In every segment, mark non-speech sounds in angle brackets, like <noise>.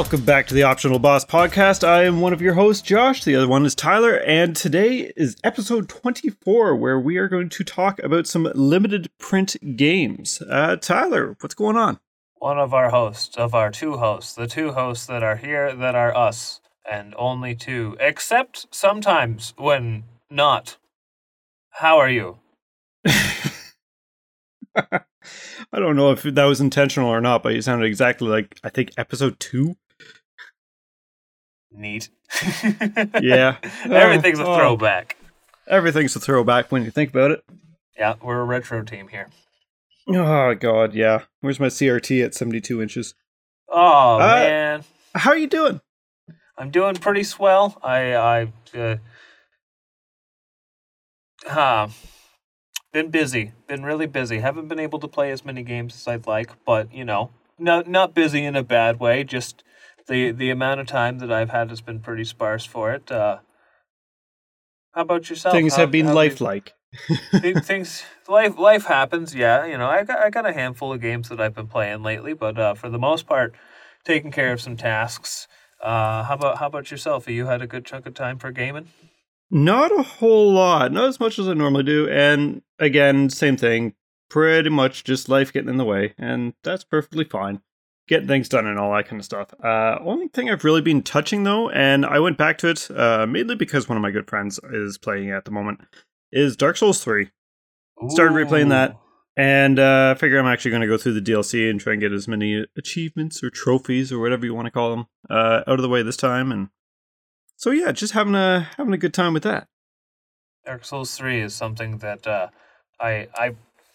Welcome back to the Optional Boss Podcast. I am one of your hosts, Josh. The other one is Tyler, and today is episode 24, where we are going to talk about some limited print games. Uh, Tyler, what's going on? One of our hosts, of our two hosts, the two hosts that are here that are us, and only two, except sometimes when not. How are you? <laughs> I don't know if that was intentional or not, but you sounded exactly like I think episode two. Neat. Yeah. <laughs> Everything's a Oh, oh. throwback. Everything's a throwback when you think about it. Yeah, we're a retro team here. Oh god, yeah. Where's my CRT at 72 inches? Oh Uh, man, How are you doing? I'm doing pretty swell. I I uh, huh, been busy, been really busy. Haven't been able to play as many games as I'd like, but you know, not not busy in a bad way. Just the the amount of time that I've had has been pretty sparse for it. Uh, how about yourself? Things How- have been lifelike. <laughs> Th- things life life happens yeah you know i got, I got a handful of games that i've been playing lately but uh, for the most part taking care of some tasks uh, how about how about yourself have you had a good chunk of time for gaming Not a whole lot, not as much as I normally do. And again, same thing. Pretty much just life getting in the way, and that's perfectly fine. Getting things done and all that kind of stuff. Uh, only thing I've really been touching though, and I went back to it uh, mainly because one of my good friends is playing at the moment, is Dark Souls Three. Started replaying that. And uh, I figure I'm actually going to go through the DLC and try and get as many achievements or trophies or whatever you want to call them uh, out of the way this time. And so yeah, just having a having a good time with that. dark souls 3 is something that uh, i i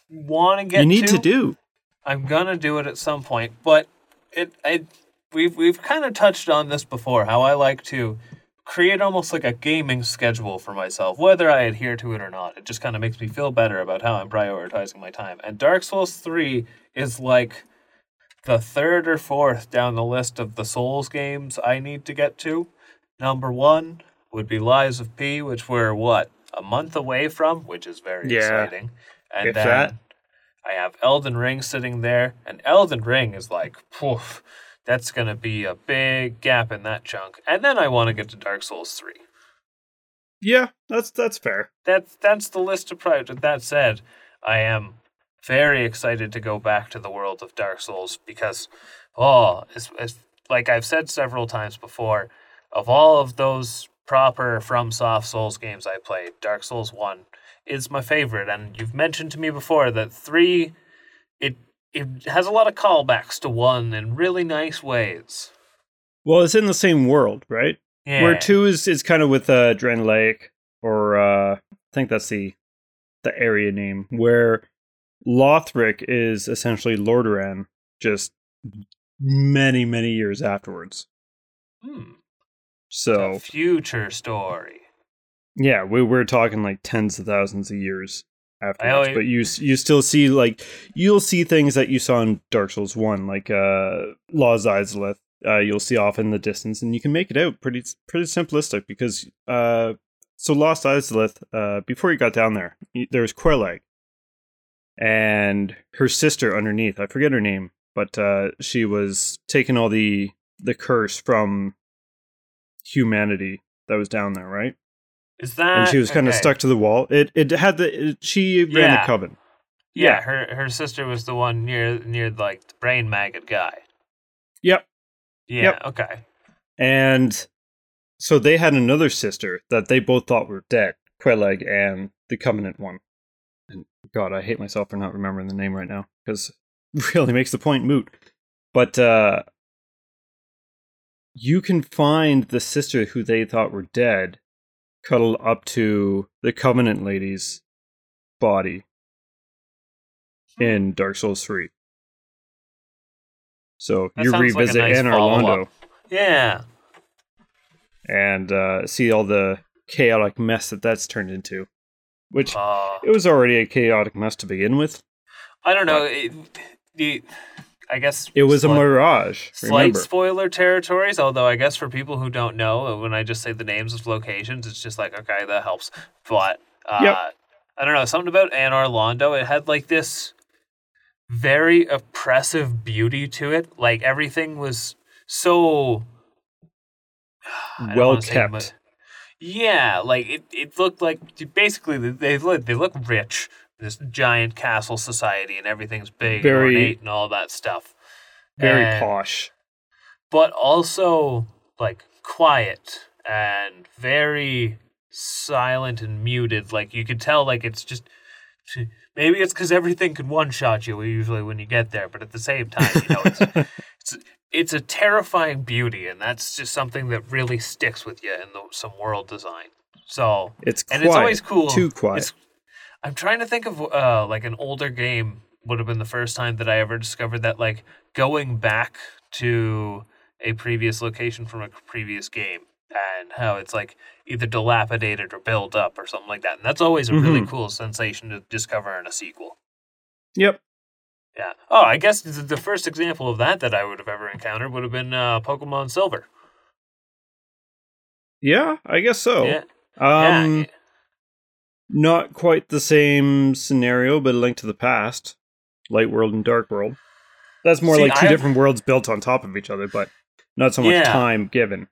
want to get you need to do. I'm gonna do it at some point, but it I we've we've kind of touched on this before. How I like to create almost like a gaming schedule for myself, whether I adhere to it or not. It just kind of makes me feel better about how I'm prioritizing my time. And Dark Souls Three is like the third or fourth down the list of the Souls games I need to get to. Number one would be Lies of P, which we're what a month away from, which is very Yeah. exciting. And If then that. I have Elden Ring sitting there, and Elden Ring is like, poof, that's gonna be a big gap in that chunk. And then I want to get to Dark Souls three. Yeah, that's that's fair. That's that's the list of priorities. That said, I am very excited to go back to the world of Dark Souls because, oh, it's, it's like I've said several times before, of all of those proper From Soft Souls games I played, Dark Souls one is my favorite. And you've mentioned to me before that three, it it has a lot of callbacks to one in really nice ways. Well, it's in the same world, right? Yeah. Where two is is kind of with uh, Drangleic, or uh, I think that's the the area name. Where Lothric is essentially Lordran, just many many years afterwards. Hmm. So A future story. Yeah, we we're talking like tens of thousands of years afterwards. but you you still see like you'll see things that you saw in Dark Souls One, like uh Lost Izalith. Uh, you'll see off in the distance, and you can make it out pretty pretty simplistic because uh so Lost Izalith uh before you got down there, there was Quelaag, and her sister underneath. I forget her name, but uh she was taking all the the curse from humanity that was down there, right? Is that and she was kind of okay. stuck to the wall. It it had the it, she ran Yeah. the coven. Yeah, Yeah. her her sister was the one near near like the brain maggot guy. Yep. Yeah, Yep. okay. And so they had another sister that they both thought were dead, Quelaag and the Covenant one. And God, I hate myself for not remembering the name right now because <laughs> really makes the point moot. But uh you can find the sister who they thought were dead cuddled up to the Covenant lady's body in Dark Souls 3. So That you sounds like revisit nice Anor Londo Yeah. and uh, see all the chaotic mess that that's turned into. Which Uh, it was already a chaotic mess to begin with. I don't know. It, the, I guess It was a mirage. Slight spoiler territories, although I guess for people who don't know, when I just say the names of locations, it's just like okay, that helps. But uh, Yep. I don't know something about Anor Londo. It had like this very oppressive beauty to it. Like everything was so <sighs> Well kept. yeah, like it, it looked like basically they they look, they look rich. This giant castle society and everything's big Very- and ornate and all that stuff. Very And- posh. but also like quiet and very silent and muted. Like you could tell, like it's just maybe it's because everything can one shot you usually when you get there, but at the same time, you know, it's <laughs> it's it's a terrifying beauty, and that's just something that really sticks with you in the, some world design. So It's quiet. and it's always cool. Too quiet. It's, I'm trying to think of uh, like an older game would have been the first time that I ever discovered that like going back to a previous location from a previous game and how it's like either dilapidated or built up or something like that. And that's always a really Mhm. cool sensation to discover in a sequel. Yep. Yeah. Oh, I guess the the first example of that that I would have ever encountered would have been uh, Pokemon Silver. Yeah, I guess so. Yeah. Um, yeah. Not quite the same scenario, but a link to the past, Light World and Dark World. That's more See, like two I- different worlds built on top of each other, but not so much Yeah. time given.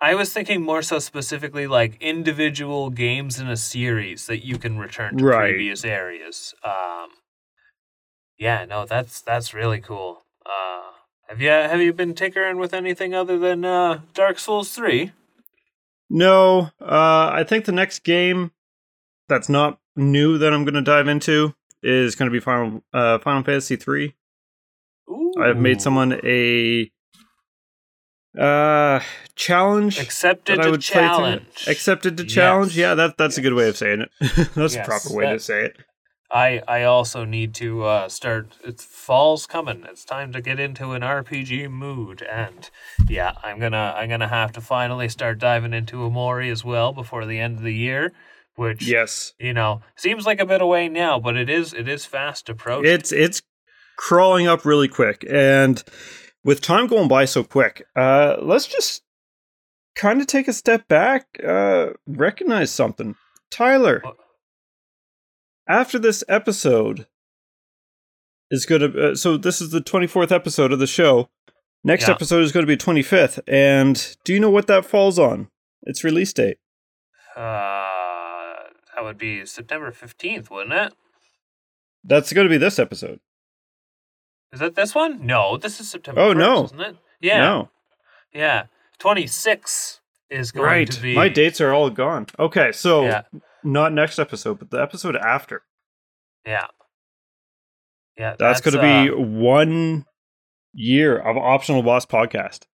I was thinking more so specifically like individual games in a series that you can return to Right. previous areas. Um, yeah, no, that's that's really cool. Uh, have you have you been tinkering with anything other than uh, Dark Souls three? No, uh, I think the next game that's not new that I'm going to dive into is going to be Final uh, Final Fantasy three. I've made someone a uh challenge accepted that I the would play through. challenge. Accepted challenge. Yes. Yeah, that that's a good way of saying it. <laughs> that's Yes, a proper way to say it. I I also need to uh, start. It's fall's coming. It's time to get into an RPG mood, and yeah, I'm gonna I'm gonna have to finally start diving into Omori as well before the end of the year, which Yes, you know seems like a bit away now, but it is it is fast approaching. it's it's crawling up really quick, and with time going by so quick, uh, let's just kind of take a step back, uh, recognize something, Tyler. What? After this episode is going to, uh, so this is the twenty fourth episode of the show. Next Yeah. episode is going to be twenty fifth, and do you know what that falls on? Its release date. uh, that would be September fifteenth, wouldn't it? That's going to be this episode. Is that this one? No, this is September. Oh, 1st, no. isn't it? Yeah, No. yeah. Twenty six is going Right. to be My dates are all gone. Okay, so Yeah. not next episode, but the episode after. Yeah. Yeah, That's, going to uh, be one year of optional boss podcast.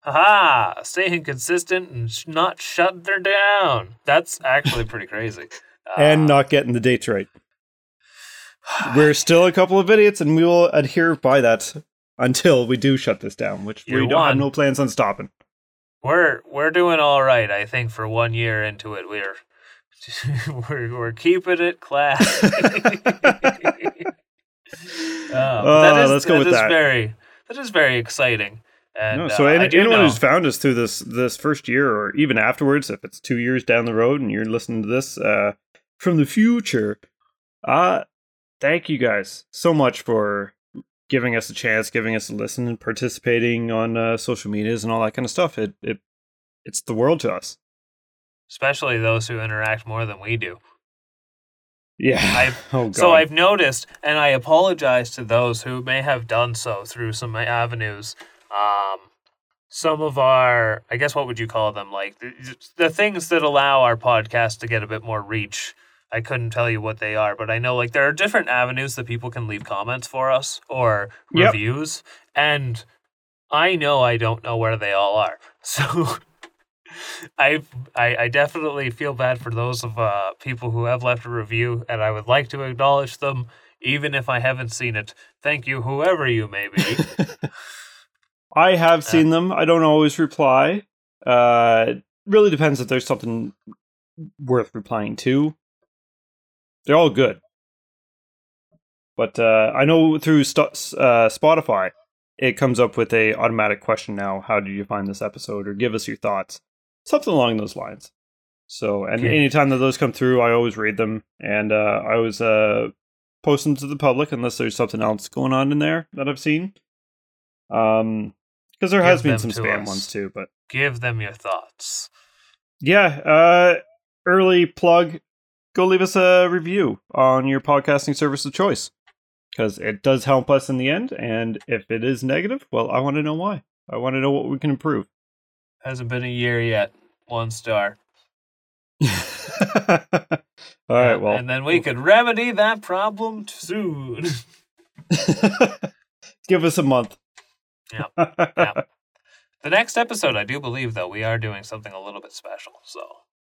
Haha, staying consistent and not shutting her down. That's actually pretty crazy. And Uh, not getting the dates right. <sighs> We're still a couple of idiots, and we will adhere by that until we do shut this down, which we don't have no plans on stopping. we're we're doing all right. I think for one year into it, we're <laughs> we're we're keeping it classy. <laughs> <laughs> Uh, but Oh, is- let's go that with is that. Very, that is very exciting. And No, so uh, any, anyone know, who's found us through this this first year, or even afterwards, if it's two years down the road and you're listening to this uh, from the future, uh, thank you guys so much for giving us a chance, giving us a listen, and participating on uh, social medias and all that kind of stuff. It it it's the world to us. especially those who interact more than we do. Yeah. I've- <laughs> oh god. So I've noticed, and I apologize to those who may have done so through some avenues. Um, some of our, I guess, what would you call them? Like the, the things that allow our podcast to get a bit more reach. I couldn't tell you what they are, but I know like there are different avenues that people can leave comments for us or Yep. reviews, and I know I don't know where they all are. <laughs> So I, I I definitely feel bad for those of uh, people who have left a review, and I would like to acknowledge them, even if I haven't seen it. Thank you, whoever you may be. <laughs> I have seen them. I don't always reply. Uh, it really depends if there's something worth replying to. They're all good, but uh, I know through st- uh, Spotify, it comes up with a automatic question now. How did you find this episode? Or give us your thoughts, something along those lines. So, and Okay. anytime that those come through, I always read them, and uh, I always uh, post them to the public unless there's something else going on in there that I've seen. Um, Because there Give has been some spam us. ones too, but Give them your thoughts. yeah. Uh, early plug. Go leave us a review on your podcasting service of choice, because it does help us in the end. And if it is negative, well, I want to know why. I want to know what we can improve. Hasn't been a year yet. One star. <laughs> All right. Well, and then we could remedy that problem soon. <laughs> give us a month. Yeah, <laughs> yeah. the next episode, I do believe, though, we are doing something a little bit special. So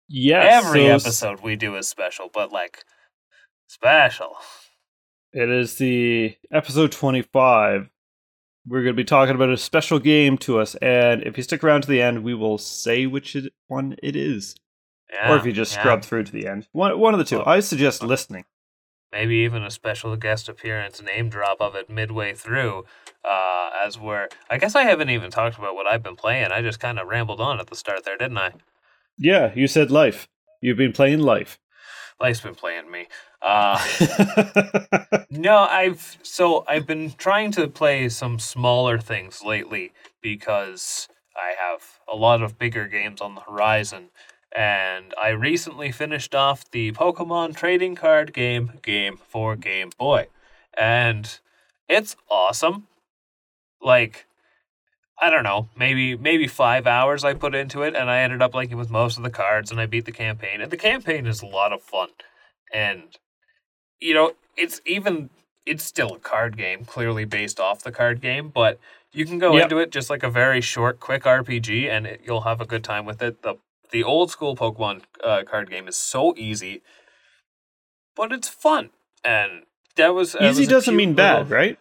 Yes. every so episode we do is special, but like special. It is the episode 25. We're going to be talking about a special game to us, and if you stick around to the end, we will say which it, one it is. Yeah, or if you just yeah. scrub through to the end. One, one of the two. I suggest listening. maybe even a special guest appearance, name drop of it midway through. Uh, as we're, I guess I haven't even talked about what I've been playing. I just kind of rambled on at the start there, didn't I? Yeah, you said life. You've been playing life. Life's been playing me. Uh, <laughs> no, I've so I've been trying to play some smaller things lately because I have a lot of bigger games on the horizon. And I recently finished off the Pokemon trading card game game for Game Boy. And it's awesome. Like I don't know, maybe maybe 5 hours I put into it and I ended up liking with most of the cards and I beat the campaign. And the campaign is a lot of fun. And you know, it's even it's still a card game, clearly based off the card game, but you can go Yep. into it just like a very short, quick RPG, and it, you'll have a good time with it. the The old school Pokemon uh, card game is so easy, but it's fun, and that was that Easy was doesn't mean bad, little- right?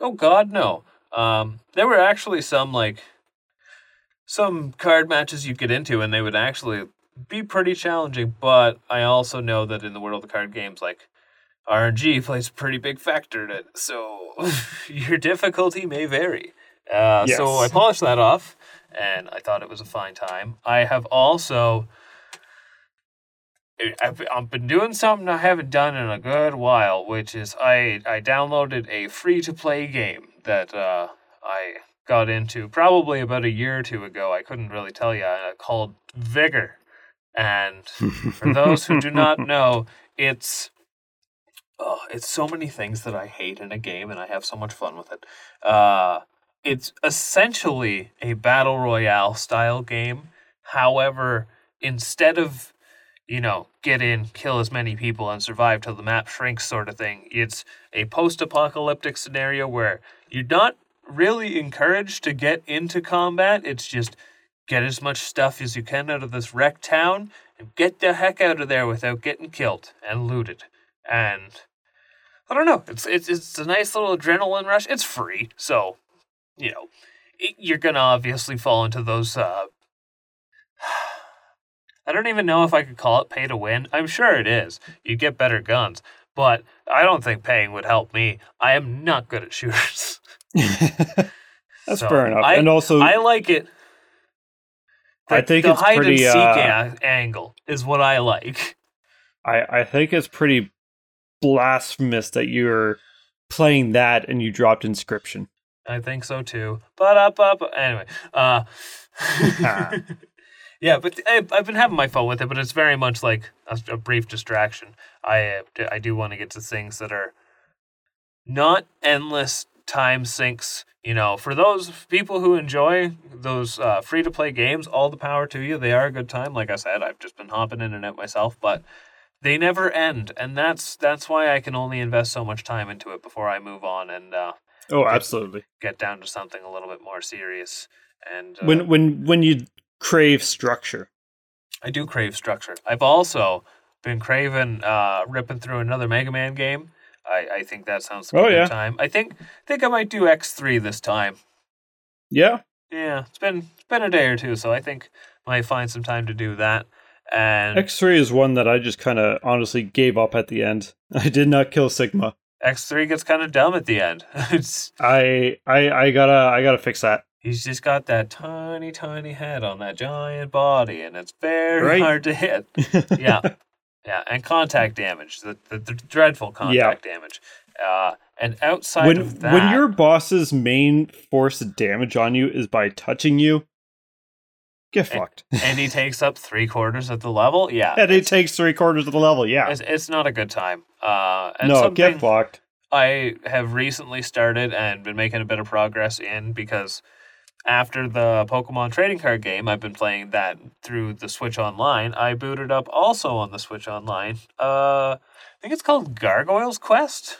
Oh God, no. Um, there were actually some like some card matches you get into, and they would actually be pretty challenging. But I also know that in the world of card games, like RNG plays a pretty big factor in it, so <laughs> your difficulty may vary. Uh, So I polished that off, and I thought it was a fine time. I have also. I've, I've been doing something I haven't done in a good while, which is I, I downloaded a free to play game that uh, I got into probably about a year or two ago. I couldn't really tell you, uh, called Vigor. And for those who do not <laughs> know, it's oh, it's so many things that I hate in a game, and I have so much fun with it. Uh, it's essentially a battle royale style game. However, instead of you know get in, kill as many people, and survive till the map shrinks, sort of thing, it's a post-apocalyptic scenario where you're not really encouraged to get into combat. It's just get as much stuff as you can out of this wrecked town and get the heck out of there without getting killed and looted. And I don't know, it's it's it's a nice little adrenaline rush. It's free, so you know it, you're gonna obviously fall into those. Uh, <sighs> I don't even know if I could call it pay to win. I'm sure it is. You get better guns, but I don't think paying would help me. I am not good at shooters. <laughs> <laughs> That's So, fair enough. I- and also, I like it. I The- think the hide pretty, and seek uh, a- angle is what I like. I, I think it's pretty blasphemous that you're playing that and you dropped Inscryption. I think so too. But up, up. Anyway, uh, <laughs> <laughs> yeah, but I, I've been having my fun with it. But it's very much like a, a brief distraction. I uh, I do want to get to things that are not endless time sinks. You know, for those people who enjoy those uh, free to play games, all the power to you. They are a good time. Like I said, I've just been hopping in and out myself, but they never end, and that's that's why I can only invest so much time into it before I move on and uh, Oh, absolutely. get down to something a little bit more serious. And uh, When when when you crave structure. I do crave structure. I've also been craving uh, ripping through another Mega Man game. I, I think that sounds like Oh, a good yeah. time. I think think I might do X three this time. Yeah. Yeah, it's been it's been a day or two, so I think might find some time to do that. And X X3 is one that I just kind of honestly gave up at the end. <laughs> I did not kill Sigma. X three gets kind of dumb at the end. <laughs> it's I I I gotta I gotta fix that. he's just got that tiny tiny head on that giant body, and it's very Right. hard to hit. yeah, <laughs> yeah, and contact damage, the, the, the dreadful contact damage. Uh, and outside when of that, when your boss's main force of damage on you is by touching you, get fucked. <laughs> and he takes up three quarters of the level, yeah, and it takes three quarters of the level. Yeah, it's, it's not a good time. Uh, and no, get fucked. I have recently started and been making a bit of progress in because after the Pokemon trading card game, I've been playing that through the Switch Online. I booted up also on the Switch Online. Uh, I think it's called Gargoyle's Quest.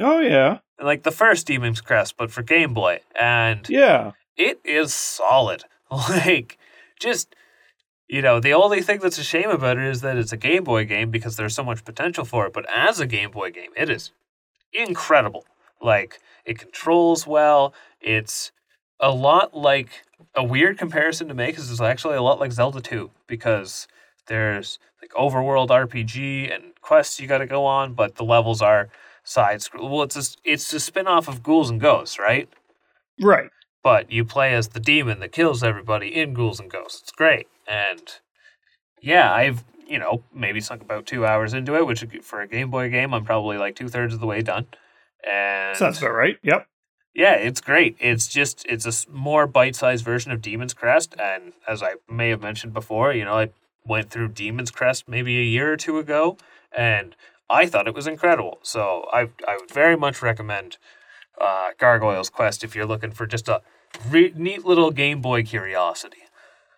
Oh yeah, Like the first Demon's Crest, but for Game Boy. And yeah. it is solid. <laughs> Like, just, you know, the only thing that's a shame about it is that it's a Game Boy game because there's so much potential for it. But as a Game Boy game, it is incredible. Like, it controls well. It's a lot like a weird comparison to make is it's actually a lot like Zelda 2 because there's like overworld RPG and quests you got to go on, but the levels are side scroll. Well, it's a, it's a spin off of Ghouls and Ghosts, right? Right. but you play as the demon that kills everybody in Ghouls and Ghosts. It's great. And yeah, I've, you know, maybe sunk about two hours into it, which for a Game Boy game, I'm probably like two thirds of the way done. And Sounds about right. Yep. Yeah, it's great. It's just, it's a more bite sized version of Demon's Crest. And as I may have mentioned before, you know, I went through Demon's Crest maybe a year or two ago, and I thought it was incredible. So I, I would very much recommend uh, Gargoyle's Quest if you're looking for just a re- neat little Game Boy curiosity.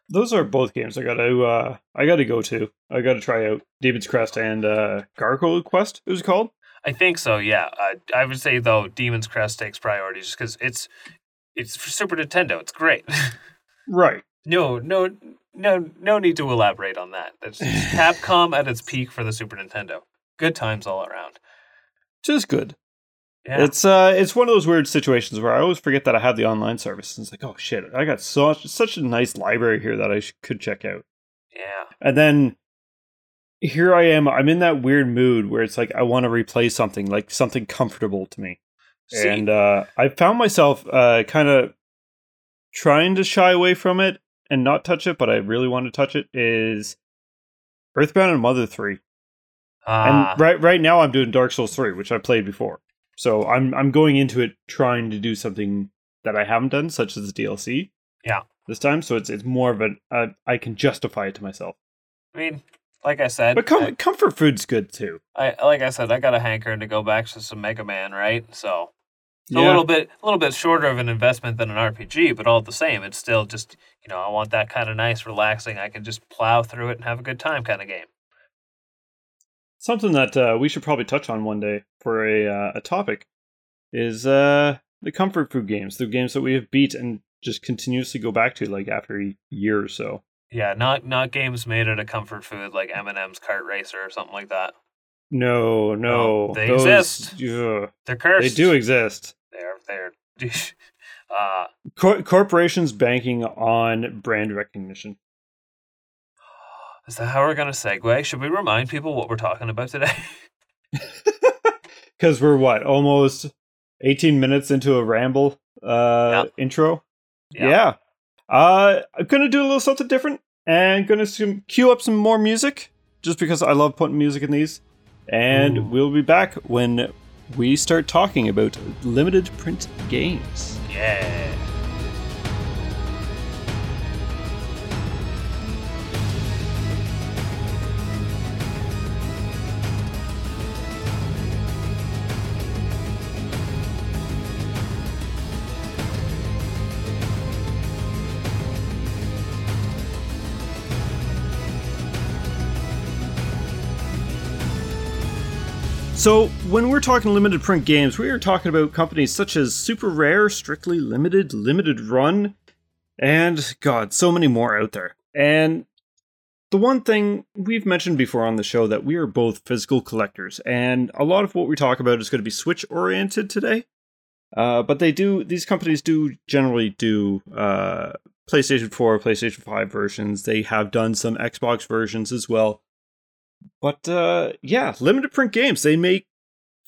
Those are both games I gotta uh I gotta go to. I gotta try out Demon's Crest and uh Gargoyle Quest, it was called. I think so. Yeah, uh, I would say though Demon's Crest takes priority just because it's it's for Super Nintendo. It's great. Right. <laughs> no, no, no, no need to elaborate on that. That's <laughs> Capcom at its peak for the Super Nintendo. Good times all around. Just good. Yeah, It's uh it's one of those weird situations where I always forget that I have the online service. And it's like, oh shit, I got such such a nice library here that I sh- could check out. yeah, And then here I am, I'm in that weird mood where it's like I want to replay something, like something comfortable to me. See, and uh, I found myself uh, kind of trying to shy away from it and not touch it, but I really want to touch it. Is Earthbound and Mother Three, ah, and right right now I'm doing Dark Souls Three, which I played before. So I'm I'm going into it trying to do something that I haven't done, such as the DLC. Yeah. This time, so it's it's more of an uh, I can justify it to myself. I mean, like I said, But com- I, comfort food's good too. I like I said, I got a hankering to go back to some Mega Man, right? So It's Yeah. a little bit a little bit shorter of an investment than an RPG, but all the same, it's still just you know I want that kind of nice, relaxing. I can just plow through it and have a good time kind of game. Something that uh, we should probably touch on one day for a uh, a topic is uh, the comfort food games, the games that we have beat and just continuously go back to, like after a year or so. Yeah, not not games made out of comfort food like M and M's Kart Racer or something like that. No, no, Oh, they those- exist. ugh, They're cursed. they do exist. They're they're. <laughs> uh, Cor- corporations banking on brand recognition. is that how we're gonna segue? Should we remind people what we're talking about today? <laughs> Because we're what almost eighteen minutes into a ramble uh, intro. Yeah. Yeah. Uh, I'm gonna do a little something different and gonna some, cue up some more music just because I love putting music in these. And Ooh. we'll be back when we start talking about limited print games. yeah. So, when we're talking limited print games, we are talking about companies such as Super Rare, Strictly Limited, Limited Run, and God, so many more out there. And the one thing we've mentioned before on the show that we are both physical collectors, and a lot of what we talk about is going to be Switch oriented today. Uh, but they do; these companies do generally do uh, PlayStation 4, PlayStation 5 versions. They have done some Xbox versions as well. But uh, yeah, limited print games. They make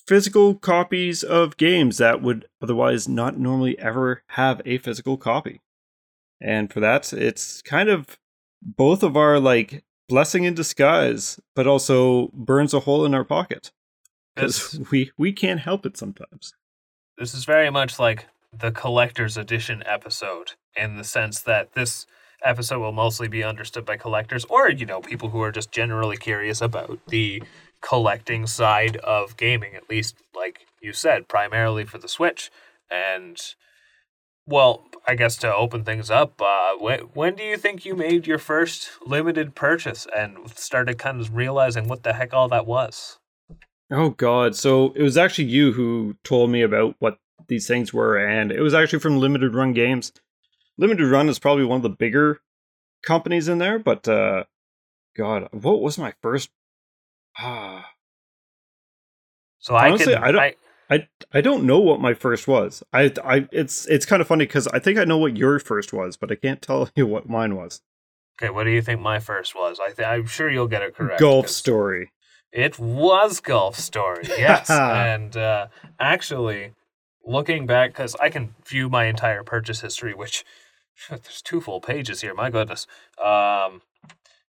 physical copies of games that would otherwise not normally ever have a physical copy. And for that, it's kind of both of our like blessing in disguise, but also burns a hole in our pocket. because we we can't help it sometimes. this is very much like the collector's edition episode in the sense that this episode will mostly be understood by collectors or, you know, people who are just generally curious about the collecting side of gaming, at least, like you said, primarily for the Switch. And, well, I guess to open things up, uh, when, when do you think you made your first limited purchase and started kind of realizing what the heck all that was? Oh God! So it was actually you who told me about what these things were, and it was actually from Limited Run Games. Limited Run is probably one of the bigger companies in there, but uh, God, what was my first? Ah, So I Honestly, can, I don't- I, I I don't know what my first was. I I it's it's kind of funny because I think I know what your first was, but I can't tell <laughs> you what mine was. Okay, what do you think my first was? I th- I'm sure you'll get it correct. Golf Story. It was Golf Story, yes. <laughs> and uh, actually, looking back, because I can view my entire purchase history, which <laughs> there's two full pages here. My goodness. Um,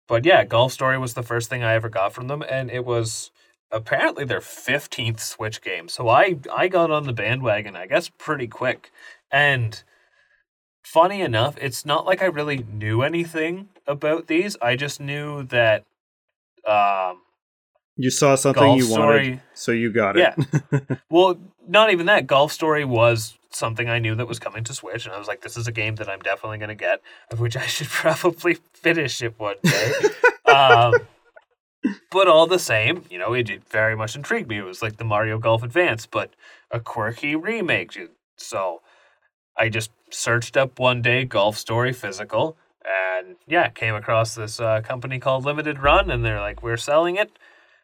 but yeah, Golf Story was the first thing I ever got from them, and it was apparently their 15th Switch game. So I I got on the bandwagon, I guess, pretty quick. And funny enough, it's not like I really knew anything about these. I just knew that um You saw something Golf you wanted, so you got it. Yeah. <laughs> well, not even that. Golf Story was something I knew that was coming to Switch, and I was like, this is a game that I'm definitely going to get, of which I <laughs> should probably finish it one day. <laughs> um, but all the same, you know, it, it very much intrigued me. It was like the Mario Golf Advance, but a quirky remake. So I just searched up one day Golf Story Physical, and yeah, came across this uh, company called Limited Run, and they're like, we're selling it.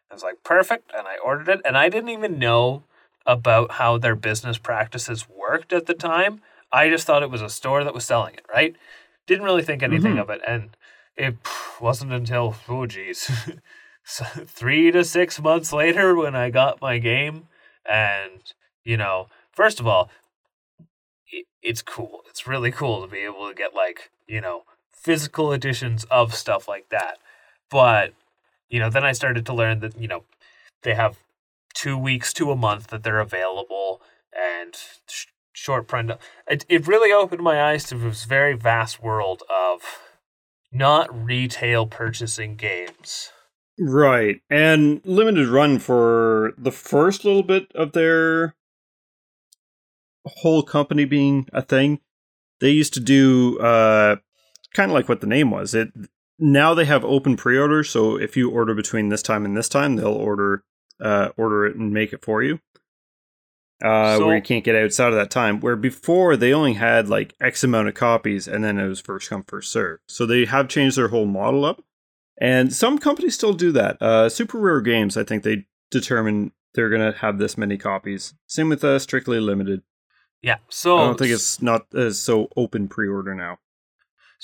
I was like, perfect. And I ordered it. And I didn't even know about how their business practices worked at the time. I just thought it was a store that was selling it, right? Didn't really think anything Mhm. of it. And it wasn't until, oh, geez, <laughs> so three to six months later when I got my game. And, you know, first of all, it, it's cool. It's really cool to be able to get, like, you know, physical editions of stuff like that. But you know, then I started to learn that, you know, they have two weeks to a month that they're available and sh- short print. It, it really opened my eyes to this very vast world of not retail purchasing games. Right. And limited run for the first little bit of their whole company being a thing. They used to do uh kind of like what the name was. It now they have open pre-order, so if you order between this time and this time, they'll order uh order it and make it for you. Uh So- where you can't get outside of that time. Where before they only had like X amount of copies and then it was first come first serve. So they have changed their whole model up. And some companies still do that. Uh, Super Rare Games, I think they determine they're going to have this many copies. Same with uh, Strictly Limited. Yeah. So I don't think it's not as so open pre-order now.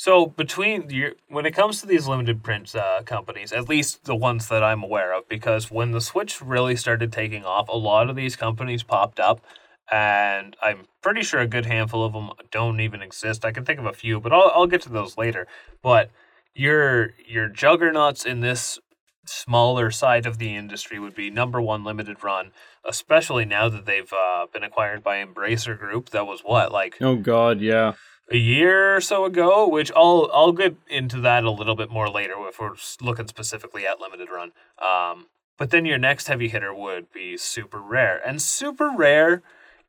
So between your, when it comes to these limited print uh, companies, at least the ones that I'm aware of, because when the Switch really started taking off, a lot of these companies popped up, and I'm pretty sure a good handful of them don't even exist. I can think of a few, but I'll I'll get to those later. But your your juggernauts in this smaller side of the industry would be number one limited run, especially now that they've uh, been acquired by Embracer Group. That was what like Oh God, yeah. A year or so ago, which I'll I'll get into that a little bit more later if we're looking specifically at limited run. Um, but then your next heavy hitter would be super rare, and super rare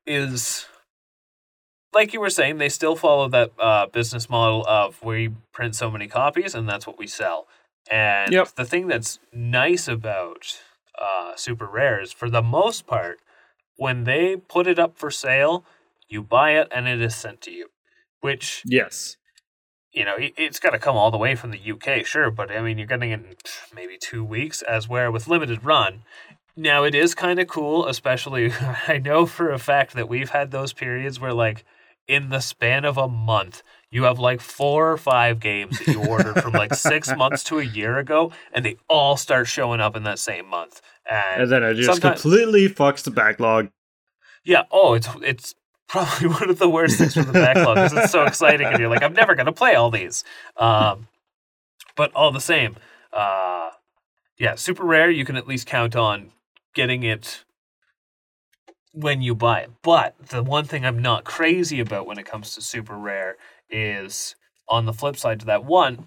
is like you were saying, they still follow that uh, business model of we print so many copies and that's what we sell. And Yep. the thing that's nice about uh, super rare is, for the most part, when they put it up for sale, you buy it and it is sent to you which Yes. you know it, it's got to come all the way from the UK, sure, but I mean you're getting it in maybe two weeks. As where with limited run, now it is kind of cool, especially <laughs> I know for a fact that we've had those periods where like in the span of a month you have like four or five games that you ordered from like six <laughs> months to a year ago, and they all start showing up in that same month. And, And then it just completely fucks the backlog. yeah, oh, it's it's probably <laughs> one of the worst things for the backlog because it's so exciting, and you're like, I'm never gonna play all these. Um, but all the same, uh, yeah, super rare. You can at least count on getting it when you buy it. But the one thing I'm not crazy about when it comes to super rare is on the flip side to that one,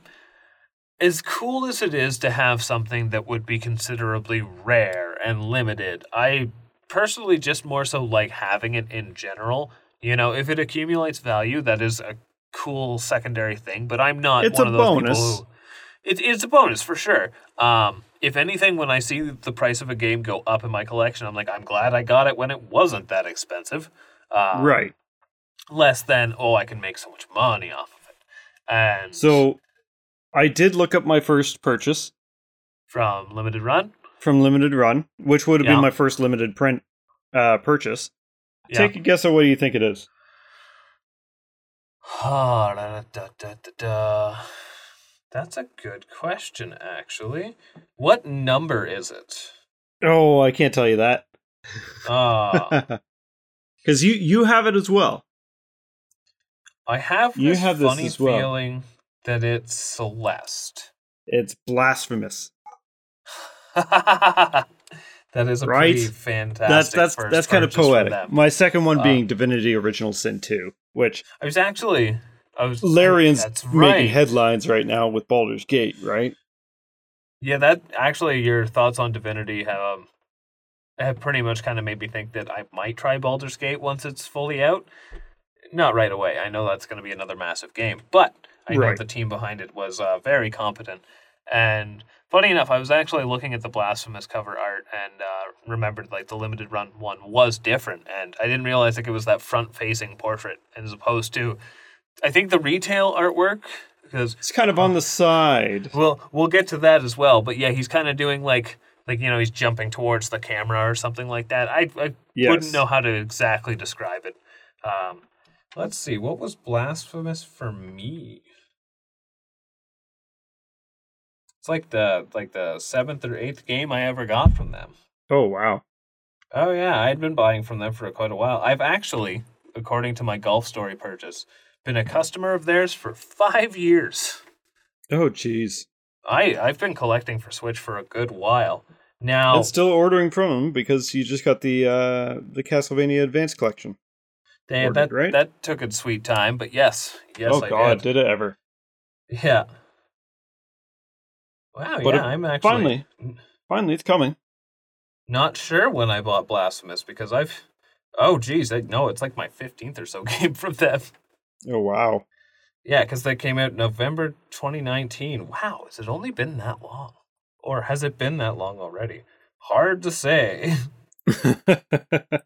as cool as it is to have something that would be considerably rare and limited, I personally just more so like having it in general. You know, if it accumulates value, that is a cool secondary thing, but I'm not It's one a of those bonus. people who it, it's a bonus for sure. Um, if anything, when I see the price of a game go up in my collection, I'm like, I'm glad I got it when it wasn't that expensive. Uh, right. Less than, oh, I can make so much money off of it. And So I did look up my first purchase from limited run, from Limited Run, which would have Yeah. been my first limited print uh, purchase. yeah. Take a guess at what do you think it is? Ah, da, da, da, da, da. That's a good question, actually. What number is it? Oh, I can't tell you that. Ah, <laughs> Because you you have it as well. I have You this have this funny as well. feeling that it's Celeste. It's blasphemous. <laughs> that is a Right? pretty fantastic. That's that's first that's kind of poetic. My second one Uh, being Divinity Original Sin 2, which I was actually, I was Larian's That's right. making headlines right now with Baldur's Gate, right? Yeah, that actually, your thoughts on Divinity have um, have pretty much kind of made me think that I might try Baldur's Gate once it's fully out. Not right away. I know that's going to be another massive game, but I know the team behind it was uh, very competent. And funny enough, I was actually looking at the Blasphemous cover art and uh, remembered like the limited run one was different, and I didn't realize like it was that front facing portrait as opposed to, I think the retail artwork because It's kind of on the side. well, we'll get to that as well. But yeah, he's kind of doing like like you know he's jumping towards the camera or something like that. I I Yes. wouldn't know how to exactly describe it. Um, let's see, what was blasphemous for me? It's like the like the seventh or eighth game I ever got from them. Oh wow. Oh yeah, I'd been buying from them for quite a while. I've actually, according to my Golf Story purchase, been a customer of theirs for five years. Oh jeez. I I've been collecting for Switch for a good while now. And still ordering from them because you just got the uh the Castlevania Advance collection. they- ordered, that right? that took its sweet time, but yes, yes, oh I god, did. did it ever. Yeah. Wow. But yeah, I'm actually finally. Finally it's coming. not sure when I bought Blasphemous because I've. Oh geez, I no, it's like my fifteenth or so <laughs> game from them. Oh wow. Yeah, because they came out November 2019. Wow, has it only been that long? Or has it been that long already? Hard to say. <laughs>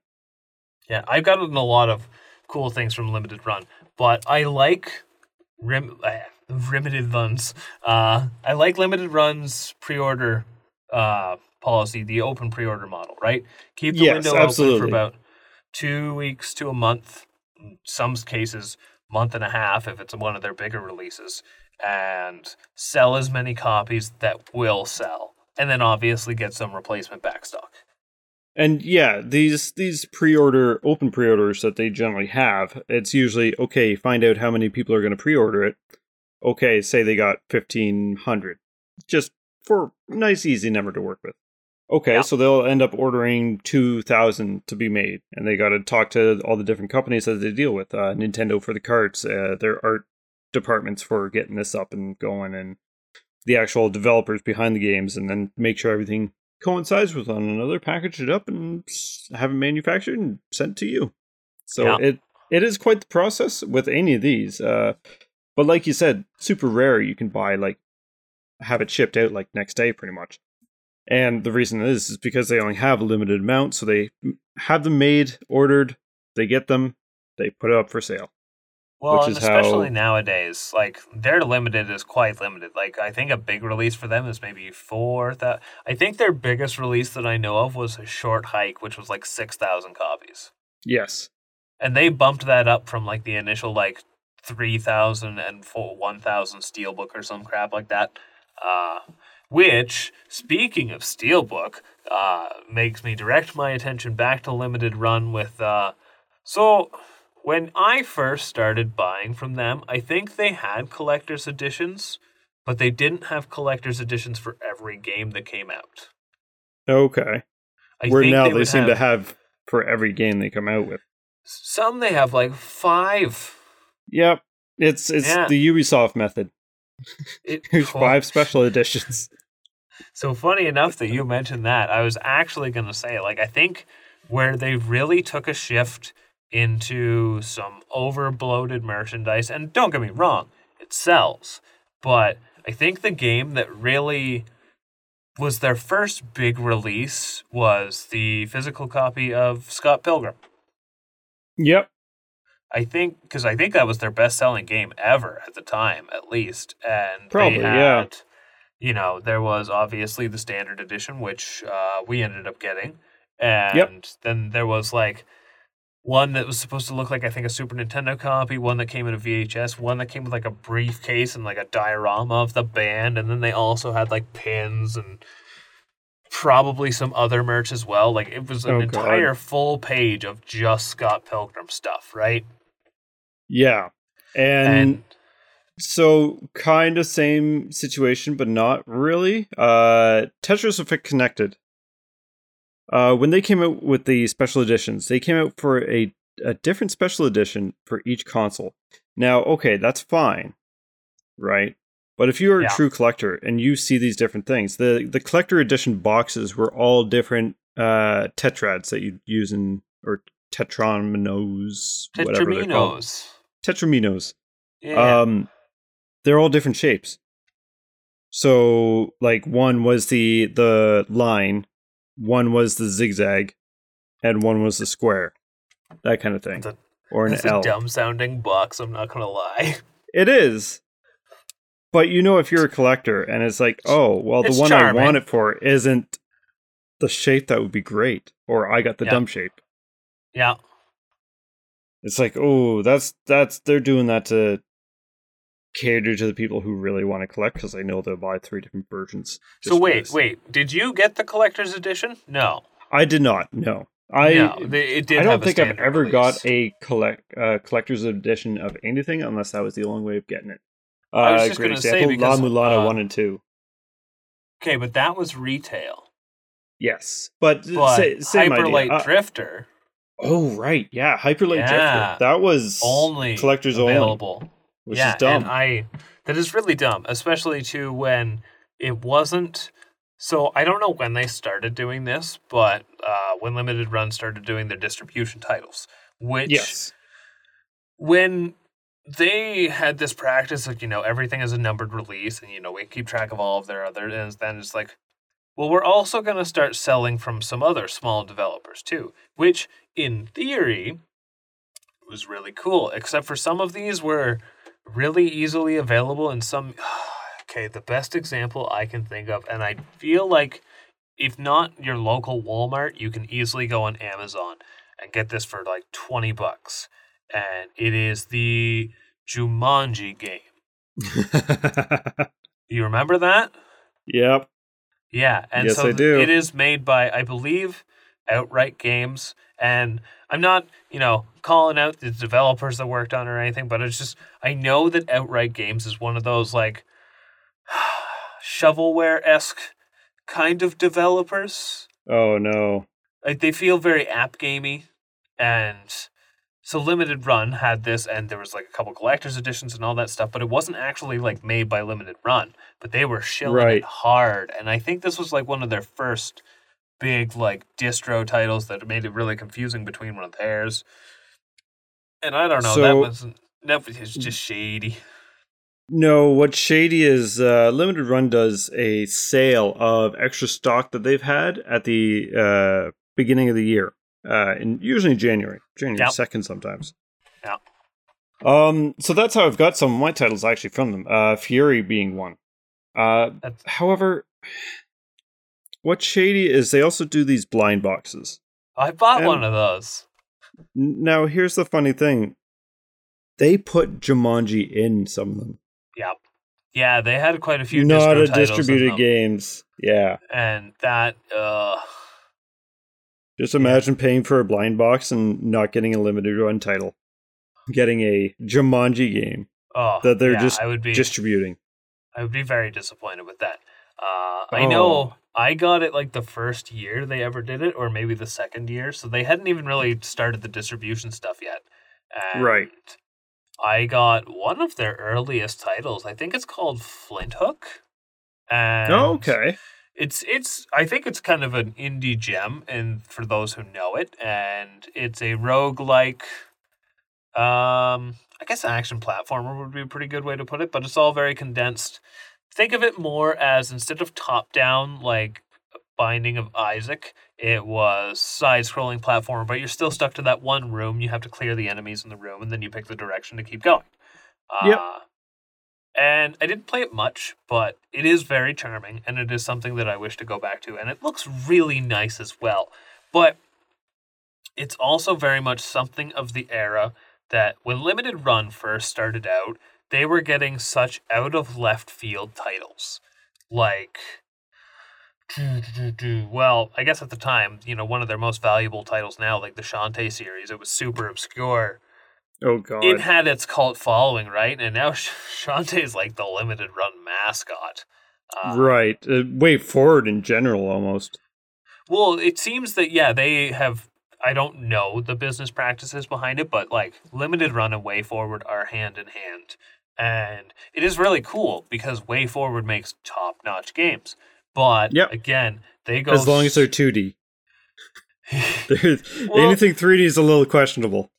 Yeah, I've gotten a lot of cool things from Limited Run, but I like rim, uh, limited runs. Uh, I like Limited Run's pre-order uh, policy, the open pre-order model, right? Keep the Yes, window open for about two weeks to a month. In some cases, month and a half if it's one of their bigger releases, and sell as many copies that will sell, and then obviously get some replacement backstock. And yeah, these these pre-order open pre-orders that they generally have, it's usually okay, find out how many people are going to pre-order it. Okay, say they got 1500. Just for nice easy number to work with. Okay, Yeah. so they'll end up ordering 2000 to be made and they got to talk to all the different companies that they deal with. Uh, Nintendo for the carts, uh, their art departments for getting this up and going and the actual developers behind the games and then make sure everything coincides with one another, package it up, and have it manufactured and sent to you. So Yeah. it it is quite the process with any of these. Uh, but like you said, super rare. You can buy like have it shipped out like next day, pretty much. And the reason is is because they only have a limited amount, so they have them made, ordered, they get them, they put it up for sale. Well, Which and especially how- nowadays, like their limited is quite limited. Like I think a big release for them is maybe four. That I think their biggest release that I know of was a short hike, which was like six thousand copies, Yes. and they bumped that up from like the initial like three thousand and four one thousand steelbook or some crap like that. Uh, which, speaking of steelbook, uh, makes me direct my attention back to limited run with uh, so when I first started buying from them, I think they had collector's editions, but they didn't have collector's editions for every game that came out. Okay. I Where now they they, seem to have for every game they come out with. Some they have like five. Yep, it's it's Yeah. the Ubisoft method. It, <laughs> Here's five <laughs> special editions. So funny enough that you mentioned that, I was actually going to say, like, I think where they really took a shift into some over bloated merchandise, and don't get me wrong, it sells, but I think the game that really was their first big release was the physical copy of Scott Pilgrim. Yep. I think because I think that was their best selling game ever at the time, at least. And Probably, they yeah. had, you know, there was obviously the standard edition, which uh, we ended up getting, and then there was like one that was supposed to look like I think a Super Nintendo copy, one that came in a VHS, one that came with like a briefcase and like a diorama of the band, and then they also had like pins and probably some other merch as well. Like it was an Oh, entire full page of just Scott Pilgrim stuff, right? Yeah. And, and so kind of same situation, but not really. Uh Tetris Effect Connected. Uh when they came out with the special editions, they came out for a a different special edition for each console. Now, okay, that's fine. Right? But if you're a true collector and you see these different things, the the collector edition boxes were all different uh tetrads that you'd use in or tetraminos, whatever they're called. Tetraminos. Yeah. Um, they're all different shapes. So, like, one was the the line, one was the zigzag, and one was the square. That kind of thing, That's or an L. a dumb sounding box, I'm not gonna lie. It is. But you know, if you're a collector and it's like, oh, well, the It's one charming. I want it for isn't the shape that would be great, or I got the Yeah. dumb shape. Yeah. It's like, oh, that's that's they're doing that to cater to the people who really want to collect because they know they'll buy three different versions. So wait, wait. Did you get the collector's edition? No. I did not. No, I. no, they- it did I don't think I've ever release. got a collect uh, collector's edition of anything unless that was the only way of getting it. Uh, I was just great gonna say because, La Mulana uh, one and two. Okay, but that was retail. Yes, but, But sa- same Hyper idea. Light Uh, Drifter oh right, yeah, Hyperlight Yeah. Drifter. That was only collectors only, which yeah, is dumb. and I that is really dumb, especially too when it wasn't. So I don't know when they started doing this, but uh, when Limited Run started doing their distribution titles, which yes, when they had this practice of you know everything is a numbered release and you know we keep track of all of their other and then it's like well we're also going to start selling from some other small developers too which in theory it was really cool except for some of these were really easily available and some <sighs> okay the best example i can think of and i feel like if not your local walmart you can easily go on amazon and get this for like 20 bucks and it is the Jumanji game. <laughs> You remember that? yep. Yeah, and Yes, so I do. it is made by I believe Outright Games and I'm not, you know, calling out the developers that worked on it or anything, but it's just I know that Outright Games is one of those like <sighs> shovelware-esque kind of developers. Oh no. like they feel very app gamey and so limited run had this and there was like a couple collector's editions and all that stuff but it wasn't actually like made by limited run but they were shilling Right. it hard and i think this was like one of their first big like distro titles that made it really confusing between one of theirs and i don't know that wasn't that was just shady No, what's shady is uh, Limited Run does a sale of extra stock that they've had at the uh, beginning of the year, uh, in usually January, January Yep. second sometimes. Yeah. Um. So that's how I've got some of my titles actually from them. Uh, Fury being one. Uh, That's- however, what's shady is they also do these blind boxes. i bought And- one of those Now, here's the funny thing: they put Jumanji in some of them. yeah yeah they had quite a few Not a distributed games. Yeah. and that uh Just imagine paying for a blind box and not getting a limited run title. Getting a Jumanji game oh that they're yeah, just I would be distributing. I would be very disappointed with that. Uh, I Oh. know I got it like the first year they ever did it, or maybe the second year. So they hadn't even really started the distribution stuff yet. And Right. I got one of their earliest titles. I think it's called Flinthook. And Oh, okay. it's it's I think it's kind of an indie gem and for those who know it and it's a roguelike um I guess an action platformer would be a pretty good way to put it, but it's all very condensed. Think of it more as instead of top down like Binding of Isaac, it was side scrolling platformer, but you're still stuck to that one room. You have to clear the enemies in the room and then you pick the direction to keep going. Yep. Uh, and I didn't play it much, but it is very charming, and it is something that I wish to go back to, and it looks really nice as well. But it's also very much something of the era that when Limited Run first started out, they were getting such out of left field titles. Like, <sniffs> well, I guess at the time, you know, one of their most valuable titles now, like the Shantae series, it was super obscure Oh god. it had its cult following, right? And now <laughs> Sh- Shantae's like the limited run mascot. Uh, right. Uh, WayForward in general almost. Well, it seems that yeah, they have. I don't know the business practices behind it, but like limited run and WayForward are hand in hand, and it is really cool because WayForward makes top notch games. But Yep. again, they go As long as they're 2D. <laughs> Well- anything 3D is a little questionable.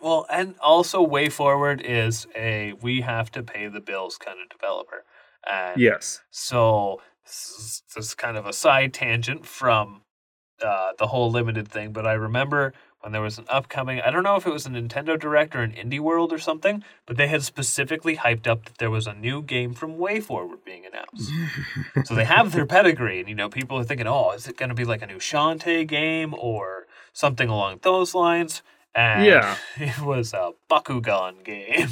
Well, and also WayForward is a we have to pay the bills kind of developer. And Yes. So this this is kind of a side tangent from uh, the whole limited thing, but I remember when there was an upcoming, I don't know if it was a Nintendo Direct or an Indie World or something, but they had specifically hyped up that there was a new game from WayForward being announced. <laughs> so they have their pedigree, and you know, people are thinking, oh, is it going to be like a new Shantae game or something along those lines? And Yeah. <laughs> it was a Bakugan game.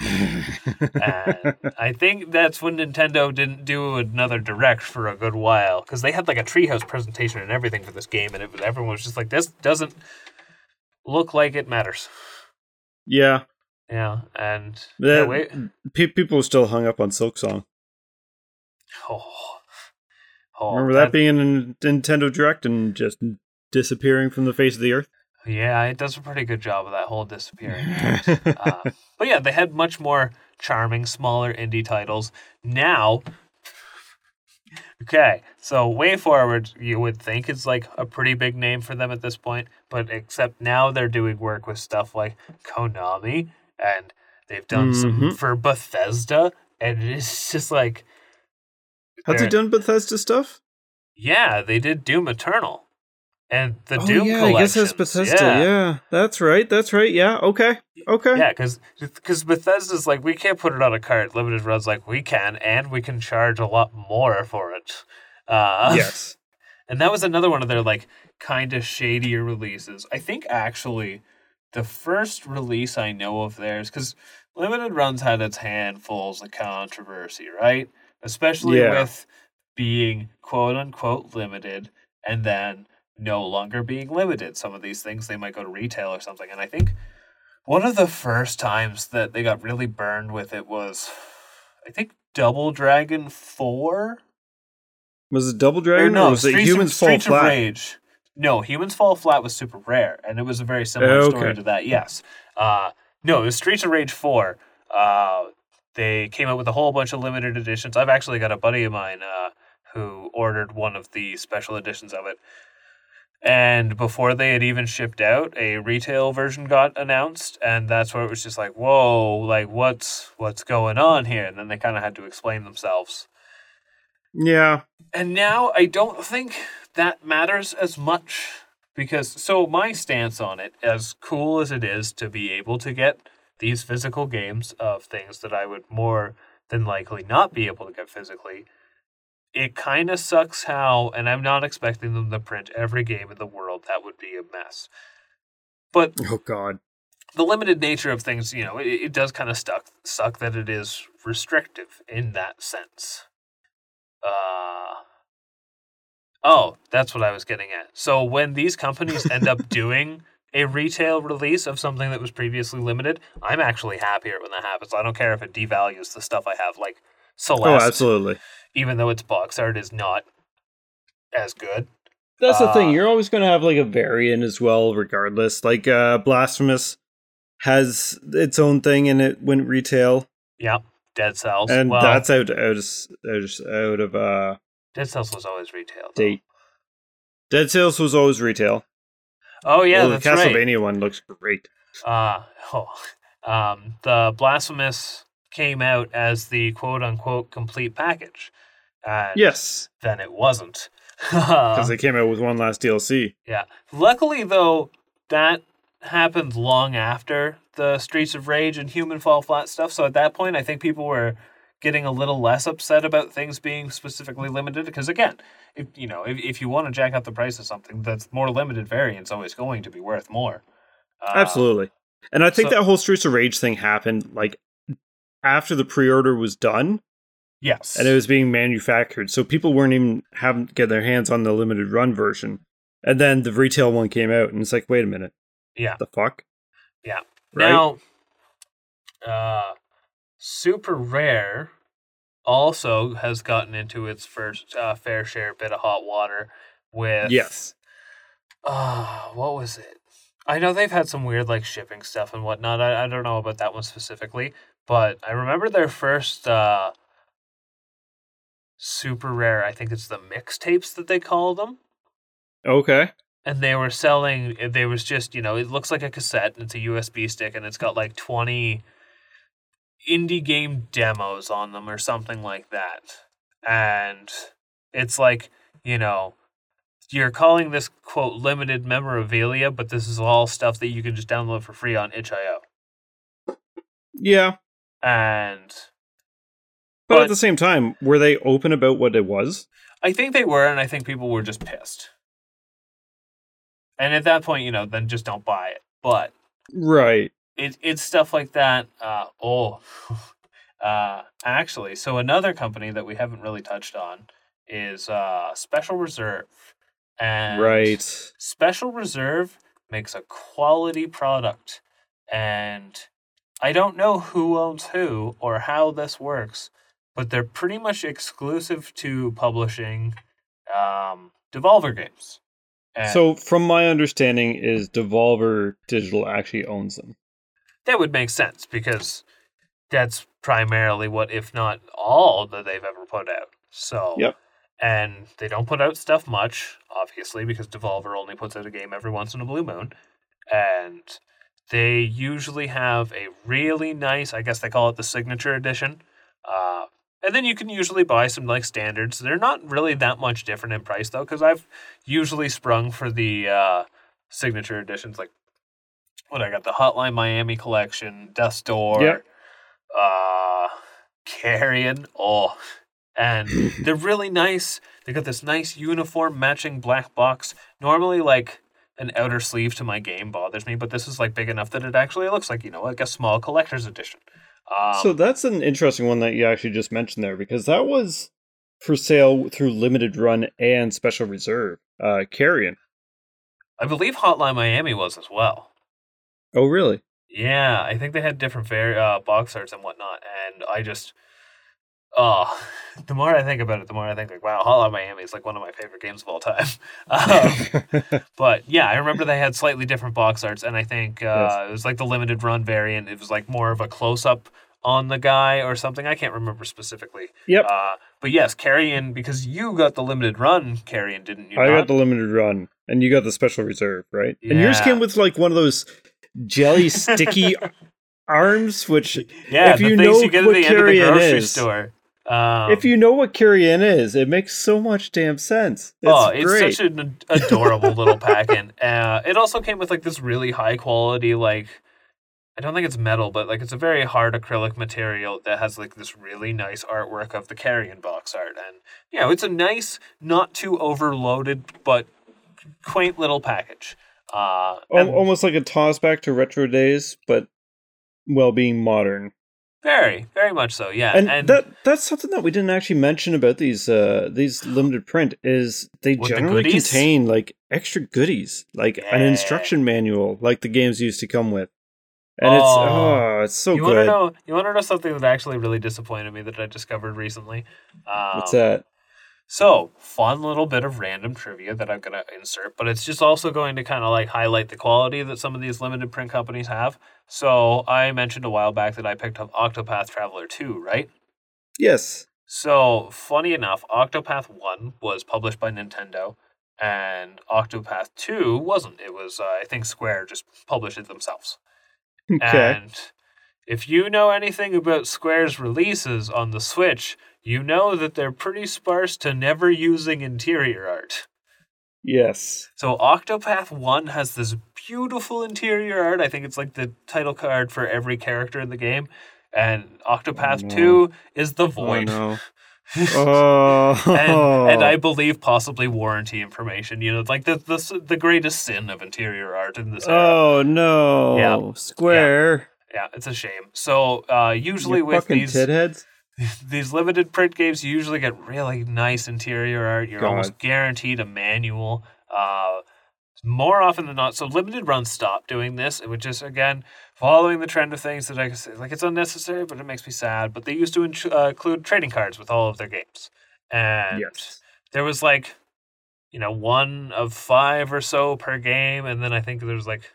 <laughs> and I think that's when Nintendo didn't do another direct for a good while because they had like a treehouse presentation and everything for this game, and it was everyone was just like, "This doesn't look like it matters." yeah. Yeah, and yeah, That, wait, pe- people still hung up on Silksong. oh, oh, Remember that, being in a Nintendo Direct and just disappearing from the face of the earth? Yeah, it does a pretty good job of that whole disappearing. <laughs> uh, but yeah, they had much more charming, smaller indie titles. Now, okay, so WayForward, you would think is like a pretty big name for them at this point, but except now they're doing work with stuff like Konami, and they've done some Mhm. for Bethesda, and it's just like, Have he they're- done Bethesda stuff? yeah, they did Doom Eternal. And the oh, Doom yeah, I guess that's Bethesda. Yeah. that's right. That's right. Yeah, okay. Okay. Yeah, because because Bethesda's like we can't put it on a cart. Limited runs like we can, and we can charge a lot more for it. Uh, <laughs> yes. and that was another one of their like kind of shadier releases. I think actually the first release I know of theirs because limited runs had its handfuls of controversy, right? Especially Yeah. with being quote unquote limited and then no longer being limited. Some of these things they might go to retail or something, and I think one of the first times that they got really burned with it was, I think, Double Dragon Four. Was it Double Dragon or, no, was it Streets, Humans of, Fall Streets of Flat? Rage. No, Humans Fall Flat was super rare, and it was a very similar Okay. story to that. Yes. Uh, no, it was Streets of Rage Four. Uh, they came out with a whole bunch of limited editions. I've actually got a buddy of mine uh, who ordered one of the special editions of it. And before they had even shipped out, a retail version got announced, and that's where it was just like, "Whoa, like what's what's going on here?" And then they kind of had to explain themselves. Yeah. And now I don't think that matters as much because so my stance on it, as cool as it is to be able to get these physical games of things that I would more than likely not be able to get physically, it kind of sucks how, and I'm not expecting them to print every game in the world. That would be a mess. But Oh God. the limited nature of things, you know, it, it does kind of stuck suck that it is restrictive in that sense. Uh Oh, that's what I was getting at. So when these companies end up <laughs> doing a retail release of something that was previously limited, I'm actually happier when that happens. I don't care if it devalues the stuff I have, like Oh, absolutely. Even though its box art is not as good. That's the thing. Uh, You're always going to have like a variant as well, regardless. Like uh, Blasphemous has its own thing, and it went retail, Yeah, Dead Cells. and well, that's out out of out of, uh, Dead Cells was always retail. though. date. Dead Cells was always retail. Oh yeah, Well, the right. Castlevania one looks great. Uh, <laughs> oh, um, the Blasphemous came out as the quote unquote complete package. And Yes, Then it wasn't. <laughs> because they came out with one last DLC. yeah. Luckily, though, that happened long after the Streets of Rage and Human Fall Flat stuff. So at that point, I think people were getting a little less upset about things being specifically limited. Because again, if you know, if, if you want to jack up the price of something, that's more limited variant's always going to be worth more. Uh, Absolutely. And I think so- that whole Streets of Rage thing happened like after the pre-order was done Yes. and it was being manufactured. So people weren't even having to get their hands on the limited run version. And then the retail one came out and it's like, wait a minute, yeah. the fuck? Yeah. Right? Now, uh, Super Rare also has gotten into its first uh, fair share bit of hot water with yes. Uh, what was it? I know they've had some weird like shipping stuff and whatnot. I, I don't know about that one specifically, but I remember their first uh, super rare. I think it's the mixtapes that they call them Okay. and they were selling there was just you know it looks like a cassette and it's a usb stick and it's got like 20 indie game demos on them or something like that and it's like you know you're calling this quote limited memorabilia but this is all stuff that you can just download for free on itch.io Yeah. and But, But- at the same time, were they open about what it was? i think they were and i think people were just pissed and at that point you know then just don't buy it but Right. it, it's stuff like that. Uh, oh, <laughs> uh, actually, so another company that we haven't really touched on is uh, Special Reserve, and right. Special Reserve makes a quality product, and I don't know who owns who or how this works, but they're pretty much exclusive to publishing um, Devolver games. And So from my understanding is Devolver Digital actually owns them. that would make sense because that's primarily what, if not all, that they've ever put out. So, Yep. And they don't put out stuff much, obviously, because Devolver only puts out a game every once in a blue moon, and they usually have a really nice, I guess they call it the signature edition. Uh, and then you can usually buy some like standards. They're not really that much different in price though, because I've usually sprung for the uh, signature editions. Like what I got the Hotline Miami collection, Death's Door, Yep. uh, Carrion. Oh, and <clears throat> they're really nice. They got this nice uniform matching black box. Normally, like an outer sleeve to my game bothers me, but this is like big enough that it actually looks like you know like a small collector's edition. Um, so that's an interesting one that you actually just mentioned there because that was for sale through limited run and special reserve. Uh Carrion. I believe Hotline Miami was as well. Oh really? Yeah, I think they had different var- uh, box arts and whatnot, and I just, oh, <sighs> the more I think about it, the more I think like, wow, Hotline Miami is like one of my favorite games of all time. <laughs> Um, <laughs> but yeah, I remember they had slightly different box arts, and I think uh, it was like the limited run variant. It was like more of a close up on the guy or something. I can't remember specifically. yep. Uh, but yes, Carrion, because you got the limited run Carrion, didn't you? I not? got the limited run and you got the special reserve, right? And yours came with like one of those jelly <laughs> sticky arms which yeah, if you know you get at what the end of the grocery is. store. Um, if you know what Carrion is, it makes so much damn sense. It's oh, it's great. such an adorable little pack-in. <laughs> Uh, it also came with like this really high quality, like I don't think it's metal, but like it's a very hard acrylic material that has like this really nice artwork of the carrion box art, and you know it's a nice, not too overloaded, but quaint little package. Uh, and almost like a toss back to retro days, but well being modern. Very, very much so. Yeah, And, that that's something that we didn't actually mention about these uh these limited print is they With the generally contain like extra goodies, like an instruction manual, like the games used to come with. And it's Oh. oh, it's so you want to good. know? You want to know something that actually really disappointed me that I discovered recently? Um, What's that? So, fun little bit of random trivia that I'm going to insert, but it's just also going to kind of like highlight the quality that some of these limited print companies have. So, I mentioned a while back that I picked up Octopath Traveler 2, right? Yes. So, funny enough, Octopath 1 was published by Nintendo, and Octopath 2 wasn't. It was, uh, I think, Square just published it themselves. Okay. And if you know anything about Square's releases on the Switch, you know that they're pretty sparse to never using interior art. yes. So Octopath 1 has this beautiful interior art. I think it's like the title card for every character in the game. And Octopath no. 2 is the Oh void. no. Oh. <laughs> and, and I believe possibly warranty information. You know, like the the the greatest sin of interior art in this era. Oh no. Yeah. Square. Yeah, it's a shame. So uh, usually You with these titheads. These limited print games, usually get really nice interior art. You're God. almost guaranteed a manual. Uh, more often than not, so limited runs stop doing this. It would just again following the trend of things that I say, like it's unnecessary, but it makes me sad. But they used to in- uh, include trading cards with all of their games, and Yes. there was like, you know, one of five or so per game, and then I think there's like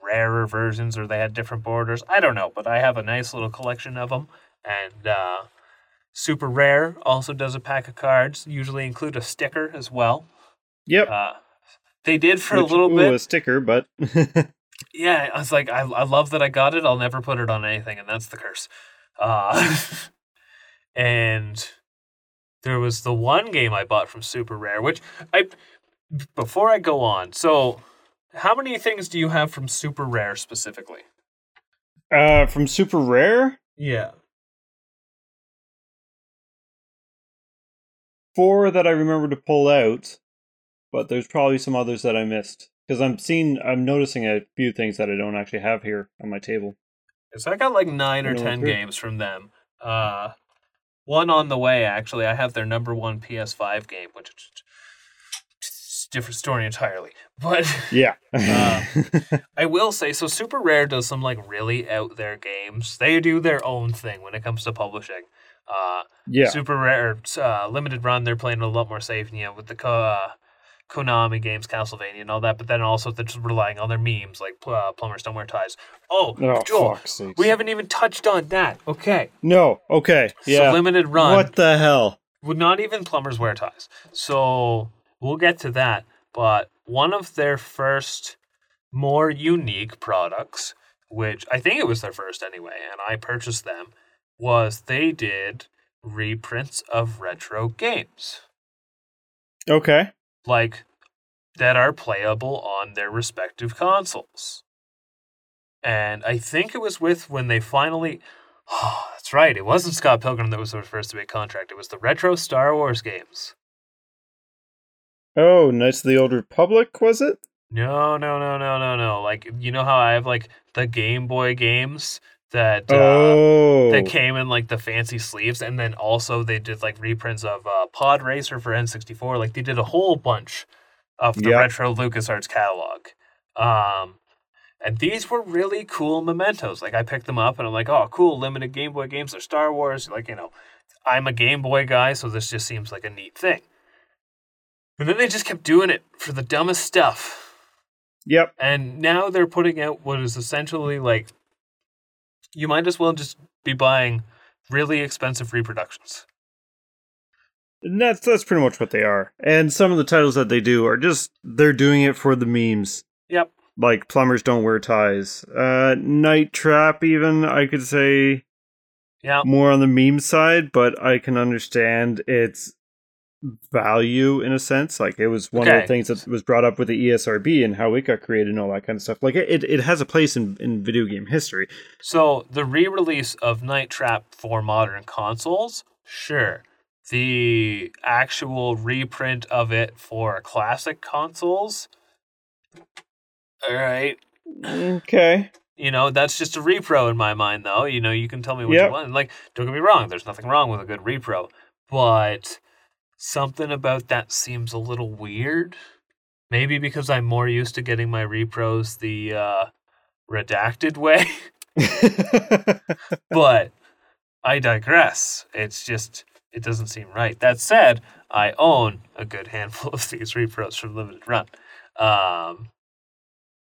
rarer versions or they had different borders. I don't know, but I have a nice little collection of them, and uh, super rare also does a pack of cards. Usually include a sticker as well. Yep. Uh, they did for Which- a little ooh, bit. a sticker, but <laughs> Yeah, I was like, I, I love that I got it. I'll never put it on anything, and that's the curse. Uh, <laughs> and there was the one game I bought from Super Rare, which I before I go on. So, how many things do you have from Super Rare specifically? uh, from super rare, Yeah. Four that I remember to pull out, but there's probably some others that I missed because I'm seeing, I'm noticing a few things that I don't actually have here on my table. So I got like nine or ten games from them. Uh, one on the way actually. I have their number one PS5 game, which is a different story entirely. But Yeah. <laughs> Uh, I will say, so Super Rare does some like really out there games. They do their own thing when it comes to publishing. Uh, yeah. Super Rare, uh, limited run, they're playing a lot more safe, you know, with the co- uh, Konami games, Castlevania, and all that. But then also they're just relying on their memes, like uh, plumbers don't wear ties. Oh, Oh, Joel, we haven't even touched on that. Okay, No. Okay. Yeah. so limited run. What the hell? would not even plumbers wear ties. So we'll get to that. But one of their first more unique products, which I think it was their first anyway, and I purchased them, was they did reprints of retro games. Okay. Like that are playable on their respective consoles. And I think it was with when they finally Oh, <sighs> that's right. It wasn't Scott Pilgrim that was the first to make contract. It was the retro Star Wars games. Oh, Knights of the Old Republic, was it? No, no, no, no, no, no. Like you know how I have like the Game Boy games that uh, oh. that came in like the fancy sleeves, and then also they did like reprints of uh, Pod Racer for N64. Like they did a whole bunch of the Yeah. retro LucasArts catalog. Um, and these were really cool mementos. Like I picked them up, and I'm like, oh, cool, limited Game Boy games. They're Star Wars. Like you know, I'm a Game Boy guy, so this just seems like a neat thing. And then they just kept doing it for the dumbest stuff. Yep. And now they're putting out what is essentially like you might as well just be buying really expensive reproductions. And that's that's pretty much what they are. And some of the titles that they do are just they're doing it for the memes. Yep. Like plumbers don't wear ties. Uh Night Trap even I could say Yeah. more on the meme side, but I can understand its value in a sense. Like it was one of the things that was brought up with the ESRB and how it got created and all that kind of stuff. Like it, it, it has a place in, in video game history. So the re-release of Night Trap for modern consoles, sure. The actual reprint of it for classic consoles, all right. Okay. You know, that's just a repro in my mind, though. You know, you can tell me what Yep. you want. Like, don't get me wrong, there's nothing wrong with a good repro, but something about that seems a little weird. Maybe because I'm more used to getting my repros the uh, redacted way, <laughs> but I digress. It's just it doesn't seem right. That said, I own a good handful of these repros from Limited Run. Um,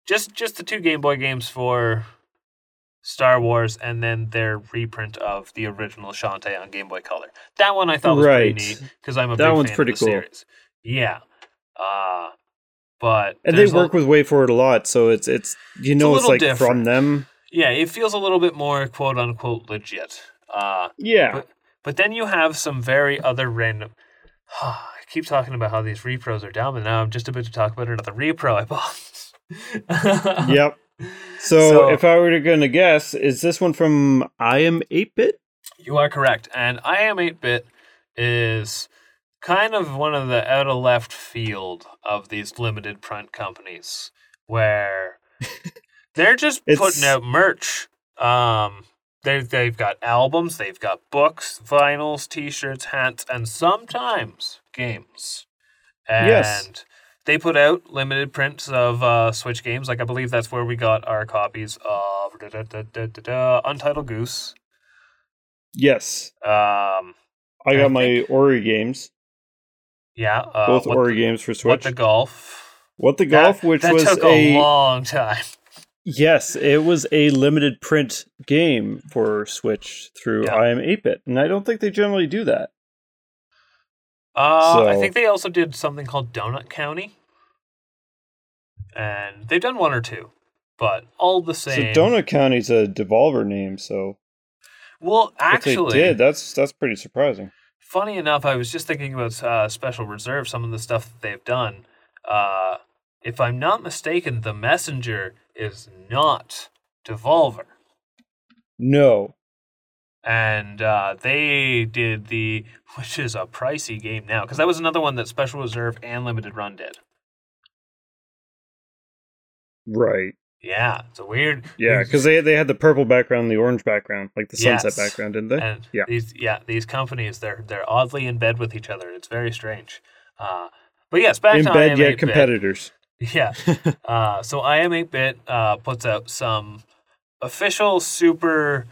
just just the two Game Boy games for Star Wars, and then their reprint of the original Shantae on Game Boy Color. That one I thought was Right. pretty neat because I'm a That big one's fan pretty of the cool. series. Yeah, uh, but And they work with WayForward a lot, so it's it's you know it's, little like different. from them. yeah, it feels a little bit more quote unquote legit. Uh, Yeah. But- But then you have some very other random. <sighs> I keep talking about how these repros are dumb, and now I'm just about to talk about another repro I bought. <laughs> yep. <laughs> So, So- if I were to gonna guess, is this one from I am eight bit? You are correct. And I am 8 bit is kind of one of the out of left field of these limited print companies where <laughs> they're just putting out merch. Um, they, they've got albums, they've got books, vinyls, t shirts, hats, and sometimes games. And Yes. They put out limited prints of uh, Switch games. Like, I believe that's where we got our copies of da, da, da, Untitled Goose. Yes. Um, I I got my Ori games, Yeah, uh, both Ori the, games for Switch. What the golf? What the That- golf, which that was took a, a long time. yes, it was a limited print game for Switch through Yeah. I am eight bit, and I don't think they generally do that. Uh, I think they also did something called Donut County, and they've done one or two, but all the same. So Donut County's a Devolver name, so well, actually, they did, that's that's pretty surprising. funny enough, I was just thinking about uh, Special Reserve, some of the stuff that they've done. Uh, if I'm not mistaken, the Messenger is not Devolver. No. And uh, they did the <laughs> which is a pricey game now because that was another one that special reserve and limited run did Right. yeah it's a weird Yeah, because they they had the purple background, and the orange background, like the sunset Yes. background, didn't they? and Yeah. these yeah these companies they're they're oddly in bed with each other it's very strange uh, but yes back In to bed yet competitors. <laughs> yeah <laughs> uh, so im 8-bit uh, puts out some official super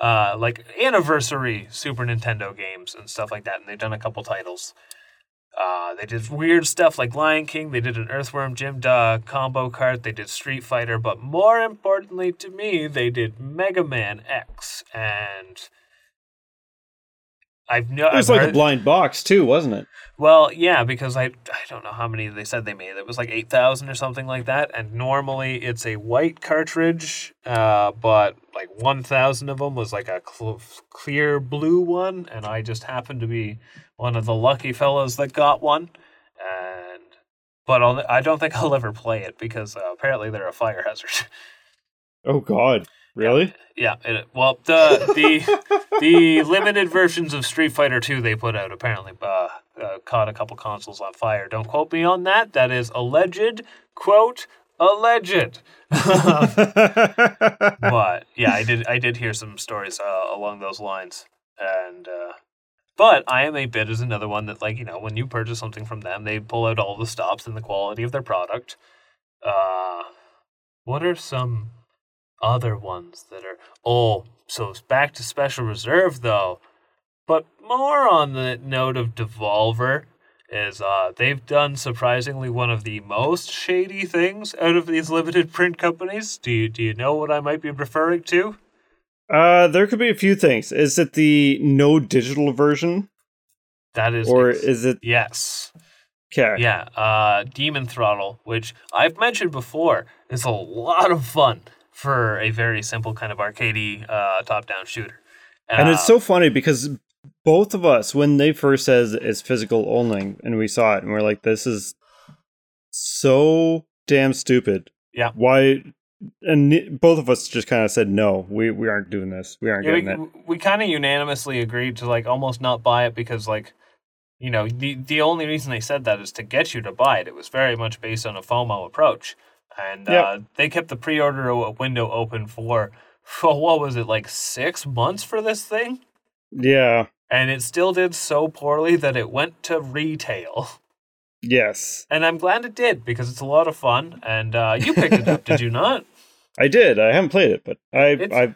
uh, like anniversary super nintendo games and stuff like that and they've done a couple titles. Uh, they did weird stuff like lion king they did an earthworm jim uh, combo cart they did street fighter but more importantly to me they did mega man x and I've no. It was I've like a blind box too, wasn't it? well, yeah, because I I don't know how many they said they made. It was like eight thousand or something like that. And normally it's a white cartridge, uh, but like one thousand of them was like a cl- clear blue one, and I just happened to be one of the lucky fellows that got one. And but I'll, I don't think I'll ever play it because uh, apparently they're a fire hazard. <laughs> Oh God, really? yeah, it, well the the <laughs> the limited versions of Street Fighter 2 they put out apparently uh, uh, caught a couple consoles on fire. Don't quote me on that. That is alleged. Quote alleged. <laughs> but yeah, I did I did hear some stories uh, along those lines, and uh, but I am a bit is another one that like you know when you purchase something from them, they pull out all the stops in the quality of their product. Uh, what are some other ones that are oh so it's back to special reserve though, but more on the note of Devolver is uh they've done surprisingly one of the most shady things out of these limited print companies. Do you do you know what I might be referring to? uh, there could be a few things. Is it the no digital version, That is or ex- is it? yes. Okay. Yeah, uh Demon Throttle, which I've mentioned before, is a lot of fun for a very simple kind of arcadey uh top-down shooter. And it's Uh, so funny because both of us, when they first says it's physical only, and we saw it, and we're like, "This is so damn stupid." Yeah. Why? And both of us just kind of said, "No, we we aren't doing this. We aren't Yeah, getting it." we, we kind of unanimously agreed to like almost not buy it because like you know the the only reason they said that is to get you to buy it. It was very much based on a FOMO approach, and Yep. uh, they kept the pre-order window open for for what was it like six months for this thing, Yeah. and it still did so poorly that it went to retail. Yes, And I'm glad it did because it's a lot of fun. And uh, you picked it up, did you <laughs> not? I did. I haven't played it, but I It's- I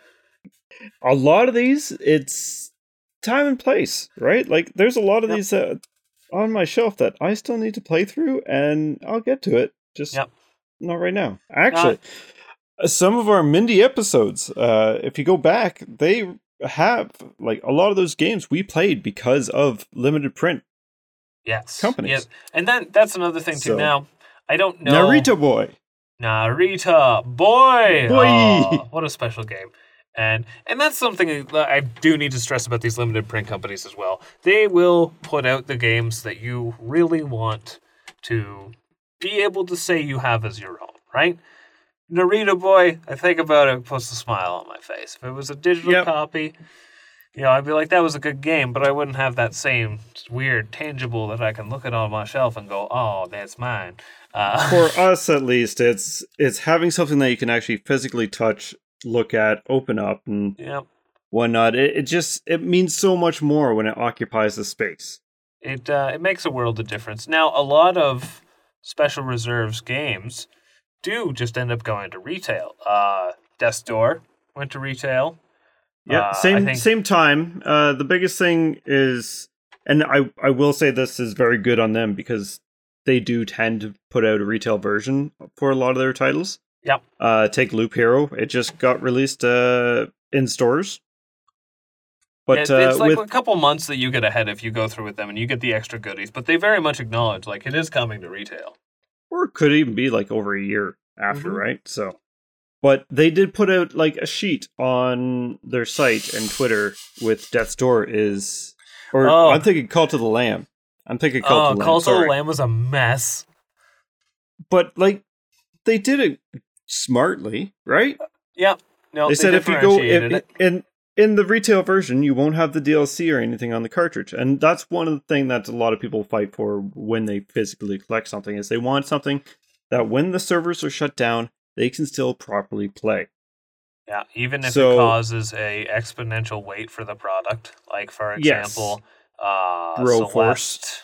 a lot of these it's time and place, right? Like there's a lot of Yep. these uh, on my shelf that I still need to play through, and I'll get to it. Just Yep. Not right now. Actually, uh, some of our Mindy episodes, uh, if you go back, they have like a lot of those games we played because of limited print. Yes. companies. Yes. And then that's another thing too. So- Now, I don't know. Narita Boy. Narita, boy, Boy. Aw, what a special game. And and that's something that I do need to stress about these limited print companies as well. They will put out the games that you really want to be able to say you have as your own, right? Narita Boy, I think about it, puts a smile on my face. If it was a digital Yep. copy, you know, I'd be like, that was a good game, but I wouldn't have that same weird tangible that I can look at on my shelf and go, oh, that's mine. Uh, For <laughs> us, at least, it's it's having something that you can actually physically touch, look at, open up, and yep. whatnot. It, it just it means so much more when it occupies the space. it uh, it makes a world of difference. Now, a lot of special reserves games do just end up going to retail. Uh, Death's Door went to retail. Yeah, Uh, same think- same time. Uh, the biggest thing is, and I I will say this is very good on them because they do tend to put out a retail version for a lot of their titles. Yep. Uh, take Loop Hero. It just got released uh in stores. But It- uh, it's like with a couple months that you get ahead if you go through with them and you get the extra goodies. But they very much acknowledge like it is coming to retail. or it could even be like over a year after, Mhm. right? So, but they did put out like a sheet on their site and Twitter with Death's Door is, or Oh. I'm thinking Cult of the Lamb. I'm thinking Call Oh, to the Lamb. Call to the. Lamb was a mess. But like, they did it smartly, right? Yep. No, they said if you go in, it. In the retail version, you won't have the DLC or anything on the cartridge, and that's one of the things that a lot of people fight for when they physically collect something is they want something that when the servers are shut down, they can still properly play. Yeah, even if So- it causes a exponential wait for the product, like for Yes. example, uh, Broforce.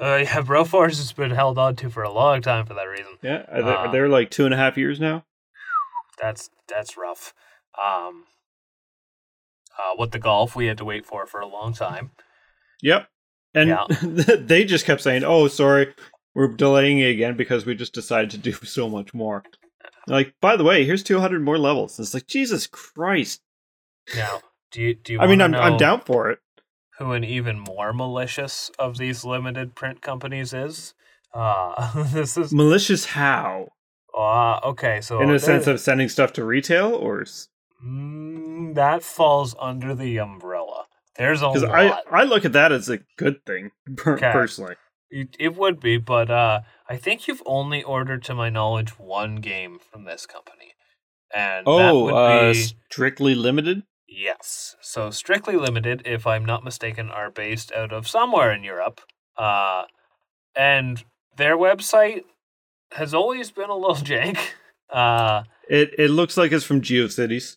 Uh, yeah, Broforce has been held on to for a long time for that reason. Yeah, are they, Ah. are they like two and a half years now? That's that's rough. Um, uh, what the golf we had to wait for for a long time. Yep. And Yeah. <laughs> they just kept saying, "Oh, sorry, we're delaying it again because we just decided to do <laughs> so much more." Like, by the way, here's 200 more levels. It's like Jesus Christ. Now, do you do you? I mean, I'm I'm down for it. Who an even more malicious of these limited print companies is? Uh, <laughs> this is Malicious how? uh, okay. So In a sense of sending stuff to retail, or Mm, that falls under the umbrella. There's a lot. I I look at that as a good thing <laughs> per- Okay. personally. It, it would be, but uh, I think you've only ordered, to my knowledge, one game from this company, and that Oh, would uh, be strictly limited. yes. So strictly limited, if I'm not mistaken, are based out of somewhere in Europe, uh, and their website has always been a little <laughs> jank. Uh, It it looks like it's from GeoCities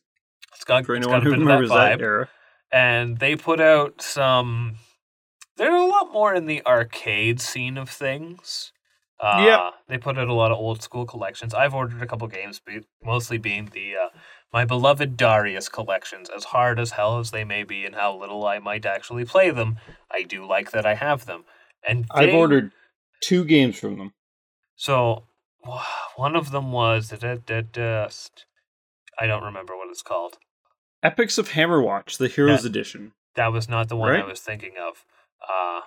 it's got, for anyone who of that remembers that era. and they put out some. They're a lot more in the arcade scene of things. Uh, Yep. They put out a lot of old school collections. I've ordered a couple games, be- mostly being the uh, my beloved Darius collections. As hard as hell as they may be, and how little I might actually play them, I do like that I have them. And I've ordered two games from them. So one of them was. I don't remember what it's called. Epics of Hammerwatch, the Heroes Edition. That was not the one I was thinking of. Uh,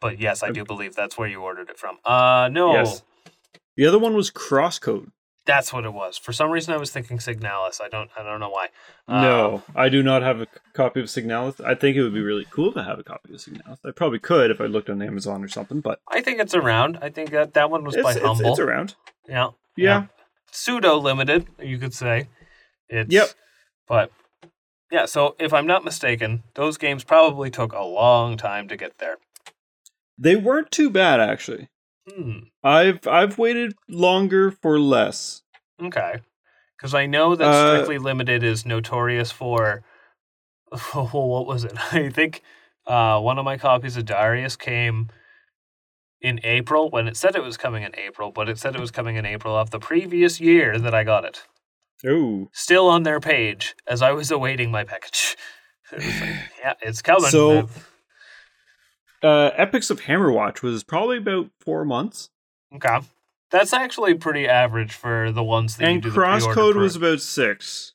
but yes, I do believe that's where you ordered it from. Uh, no, Yes. The other one was Crosscode. that's what it was. For some reason, I was thinking Signalis. I don't, I don't know why. Uh, no, I do not have a copy of Signalis. I think it would be really cool to have a copy of Signalis. I probably could if I looked on Amazon or something, but I think it's around. I think that that one was it's, by it's, Humble. it's around. yeah, Yeah. pseudo limited, you could say. It's, Yep. But yeah, so if I'm not mistaken, those games probably took a long time to get there. They weren't too bad actually. Hmm. I've I've waited longer for less. Okay. Because I know that Uh, Strictly Limited is notorious for. Well, <laughs> what was it? I think uh, one of my copies of Darius came in April when it said it was coming in April, but it said it was coming in April of the previous year that I got it. Oh, Still on their page as I was awaiting my package. It like, <sighs> yeah, it's coming. So- Uh, Epics of Hammerwatch was probably about four months, okay, that's actually pretty average for the ones that you and do the pre-order Crosscode was about six.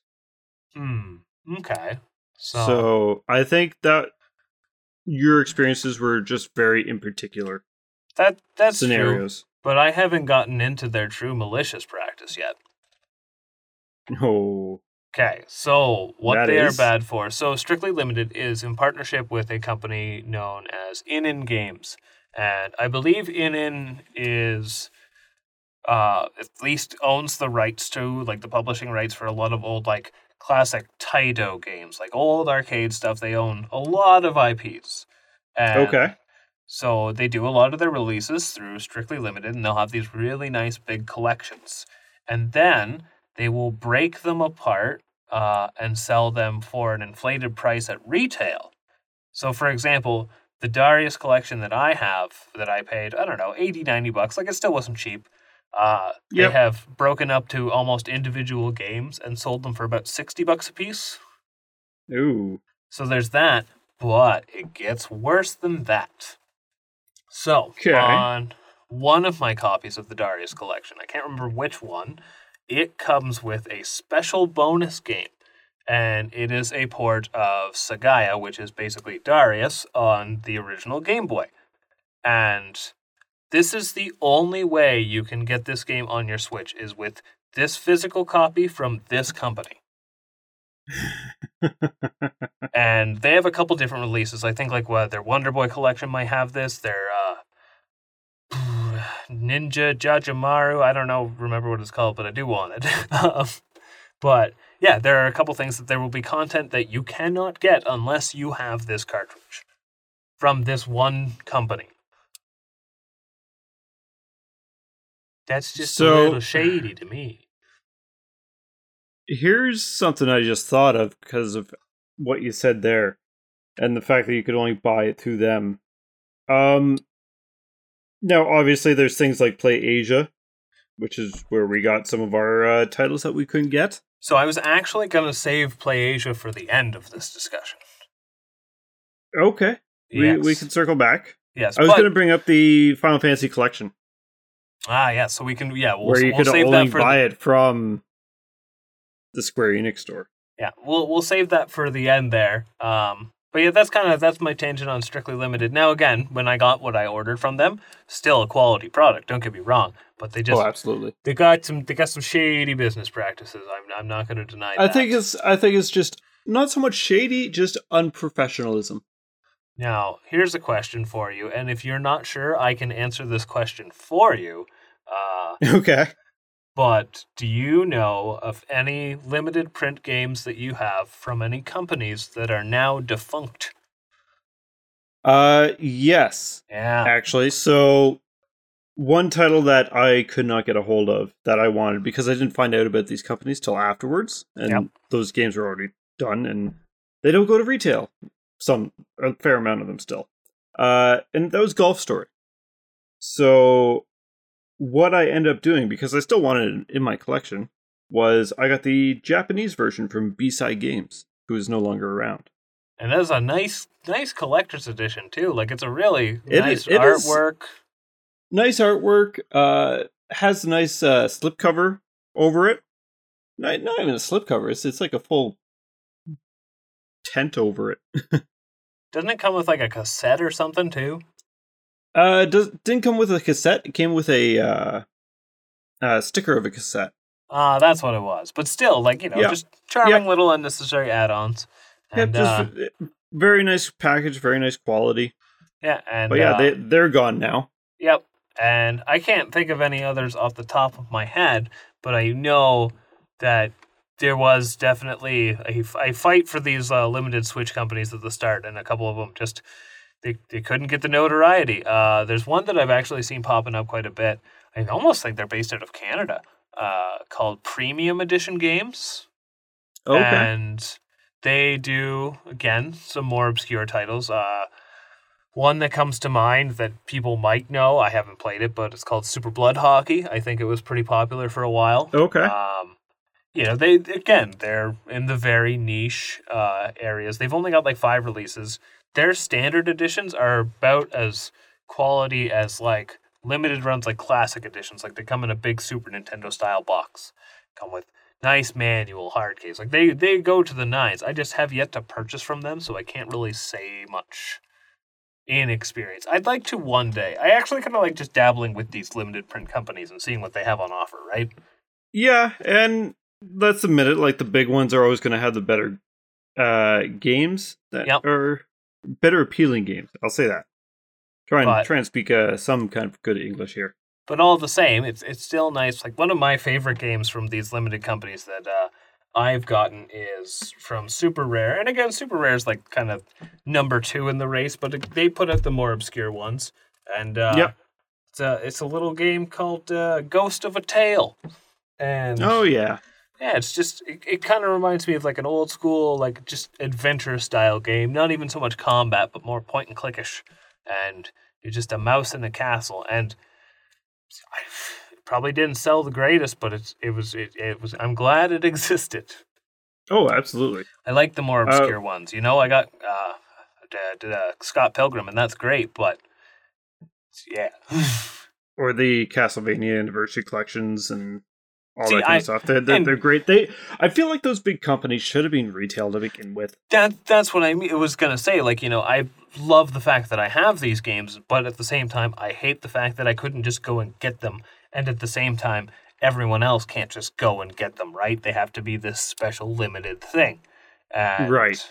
Hmm. Okay. So, So I think that your experiences were just very in particular that that's true. But I haven't gotten into their true malicious practice yet. Oh, Okay, so what That they is- are bad for. So Strictly Limited is in partnership with a company known as Inin Games. And I believe Inin is uh at least owns the rights to like the publishing rights for a lot of old like classic Taito games, like old arcade stuff. They own a lot of IPs. And okay. so they do a lot of their releases through Strictly Limited, and they'll have these really nice big collections. And then they will break them apart uh, and sell them for an inflated price at retail. So, for example, the Darius collection that I have, that I paid, I don't know, 80, 90 bucks, like it still wasn't cheap. Uh, Yep. They have broken up to almost individual games and sold them for about 60 bucks a piece. Ooh. So there's that, but it gets worse than that. So, Okay. on one of my copies of the Darius collection, I can't remember which one, it comes with a special bonus game. And it is a port of Sagaia, which is basically Darius on the original Game Boy. And this is the only way you can get this game on your Switch is with this physical copy from this company <laughs> and they have a couple different releases. I think like what their Wonder Boy collection might have this. Their uh, Ninja Jajamaru. I don't know, remember what it's called, but I do want it. <laughs> Um, but yeah, there are a couple things that there will be content that you cannot get unless you have this cartridge from this one company. That's just a So- little shady to me. Here's something I just thought of because of what you said there, and the fact that you could only buy it through them. Um, now obviously there's things like Play Asia, which is where we got some of our uh, titles that we couldn't get. So I was actually going to save Play Asia for the end of this discussion. Okay, we we can circle back. Yes, I was but, going to bring up the Final Fantasy collection, ah, yeah. So we can, yeah, we'll, where you we'll could save only that for buy the, it from the Square Enix store. yeah, we'll we'll save that for the end there. Um, but yeah, that's kind of that's my tangent on Strictly Limited. Now again, when I got what I ordered from them, still a quality product. Don't get me wrong, but they just oh, absolutely. they got some they got some shady business practices. I'm I'm not going to deny. That. I that. think it's I think it's just not so much shady, just unprofessionalism. Now, here's a question for you, and if you're not sure, I can answer this question for you. Uh, <laughs> Okay. But do you know of any limited print games that you have from any companies that are now defunct? Uh, yes, Yeah. actually. So, one title that I could not get a hold of that I wanted because I didn't find out about these companies till afterwards, and Yep. those games were already done, and they don't go to retail. Some a fair amount of them still. Uh, and that was Golf Story. So, what I ended up doing because I still wanted it in my collection was I got the Japanese version from B-Side Games, who is no longer around. And that's a nice nice collector's edition too. Like it's a really It nice is- it is- artwork. nice artwork. Uh, has a nice uh, slipcover over it. Not, not even a slipcover. It's it's like a full tent over it. <laughs> Doesn't it come with like a cassette or something too? Uh, does didn't come with a cassette. It came with a uh, uh sticker of a cassette. Ah, that's what it was. But still, like, you know, Yeah. just charming little unnecessary add-ons. And yep, uh, just uh, very nice package, very nice quality. yeah, and But yeah, uh, they they're gone now. Yep. And I can't think of any others off the top of my head, but I know that there was definitely a, a fight for these uh, limited Switch companies at the start, and a couple of them just they, they couldn't get the notoriety. Uh, there's one that I've actually seen popping up quite a bit. I almost think they're based out of Canada, uh, called Premium Edition Games Okay. and they do again some more obscure titles. Uh, one that comes to mind that people might know, I haven't played it, but it's called Super Blood Hockey. I think it was pretty popular for a while. okay. Um, you know, they again, they're in the very niche uh, areas. They've only got like five releases. Their standard editions are about as quality as like limited runs, like classic editions. Like they come in a big Super Nintendo style box, come with nice manual, hard case. Like they they go to the nines. I just have yet to purchase from them, so I can't really say much in experience. I'd like to one day. I actually kind of like just dabbling with these limited print companies and seeing what they have on offer. Right? Yeah, and let's admit it. Like the big ones are always going to have the better uh, games that Yep. are better appealing games. I'll say that. Try and But- try and speak uh, some kind of good English here. but all the same, it's it's still nice. Like one of my favorite games from these limited companies that uh, I've gotten is from Super Rare, and again, Super Rare is like kind of number two in the race, but it- they put out the more obscure ones. And uh, Yep. it's a it's a little game called uh, Ghost of a Tale, and Oh yeah, yeah, it's just it, it kind of reminds me of like an old school like just adventure style game. Not even so much combat, but more point and clickish. And you're just a mouse in a castle. And I probably didn't sell the greatest, but it's it was it, it was. I'm glad it <laughs> existed. oh absolutely. I like the more Uh, obscure ones. You know, I got uh, did, did, uh, Scott Pilgrim, and that's great, but yeah. <laughs> Or the Castlevania Anniversary collections and all See, that kind I- of stuff. They're, they're, they're great. They I feel like those big companies should have been retail to begin with. that that's what I mean. was gonna say. Like you know, I love the fact that I have these games, but at the same time, I hate the fact that I couldn't just go and get them. And at the same time, everyone else can't just go and get them. Right? They have to be this special limited thing. And, Right.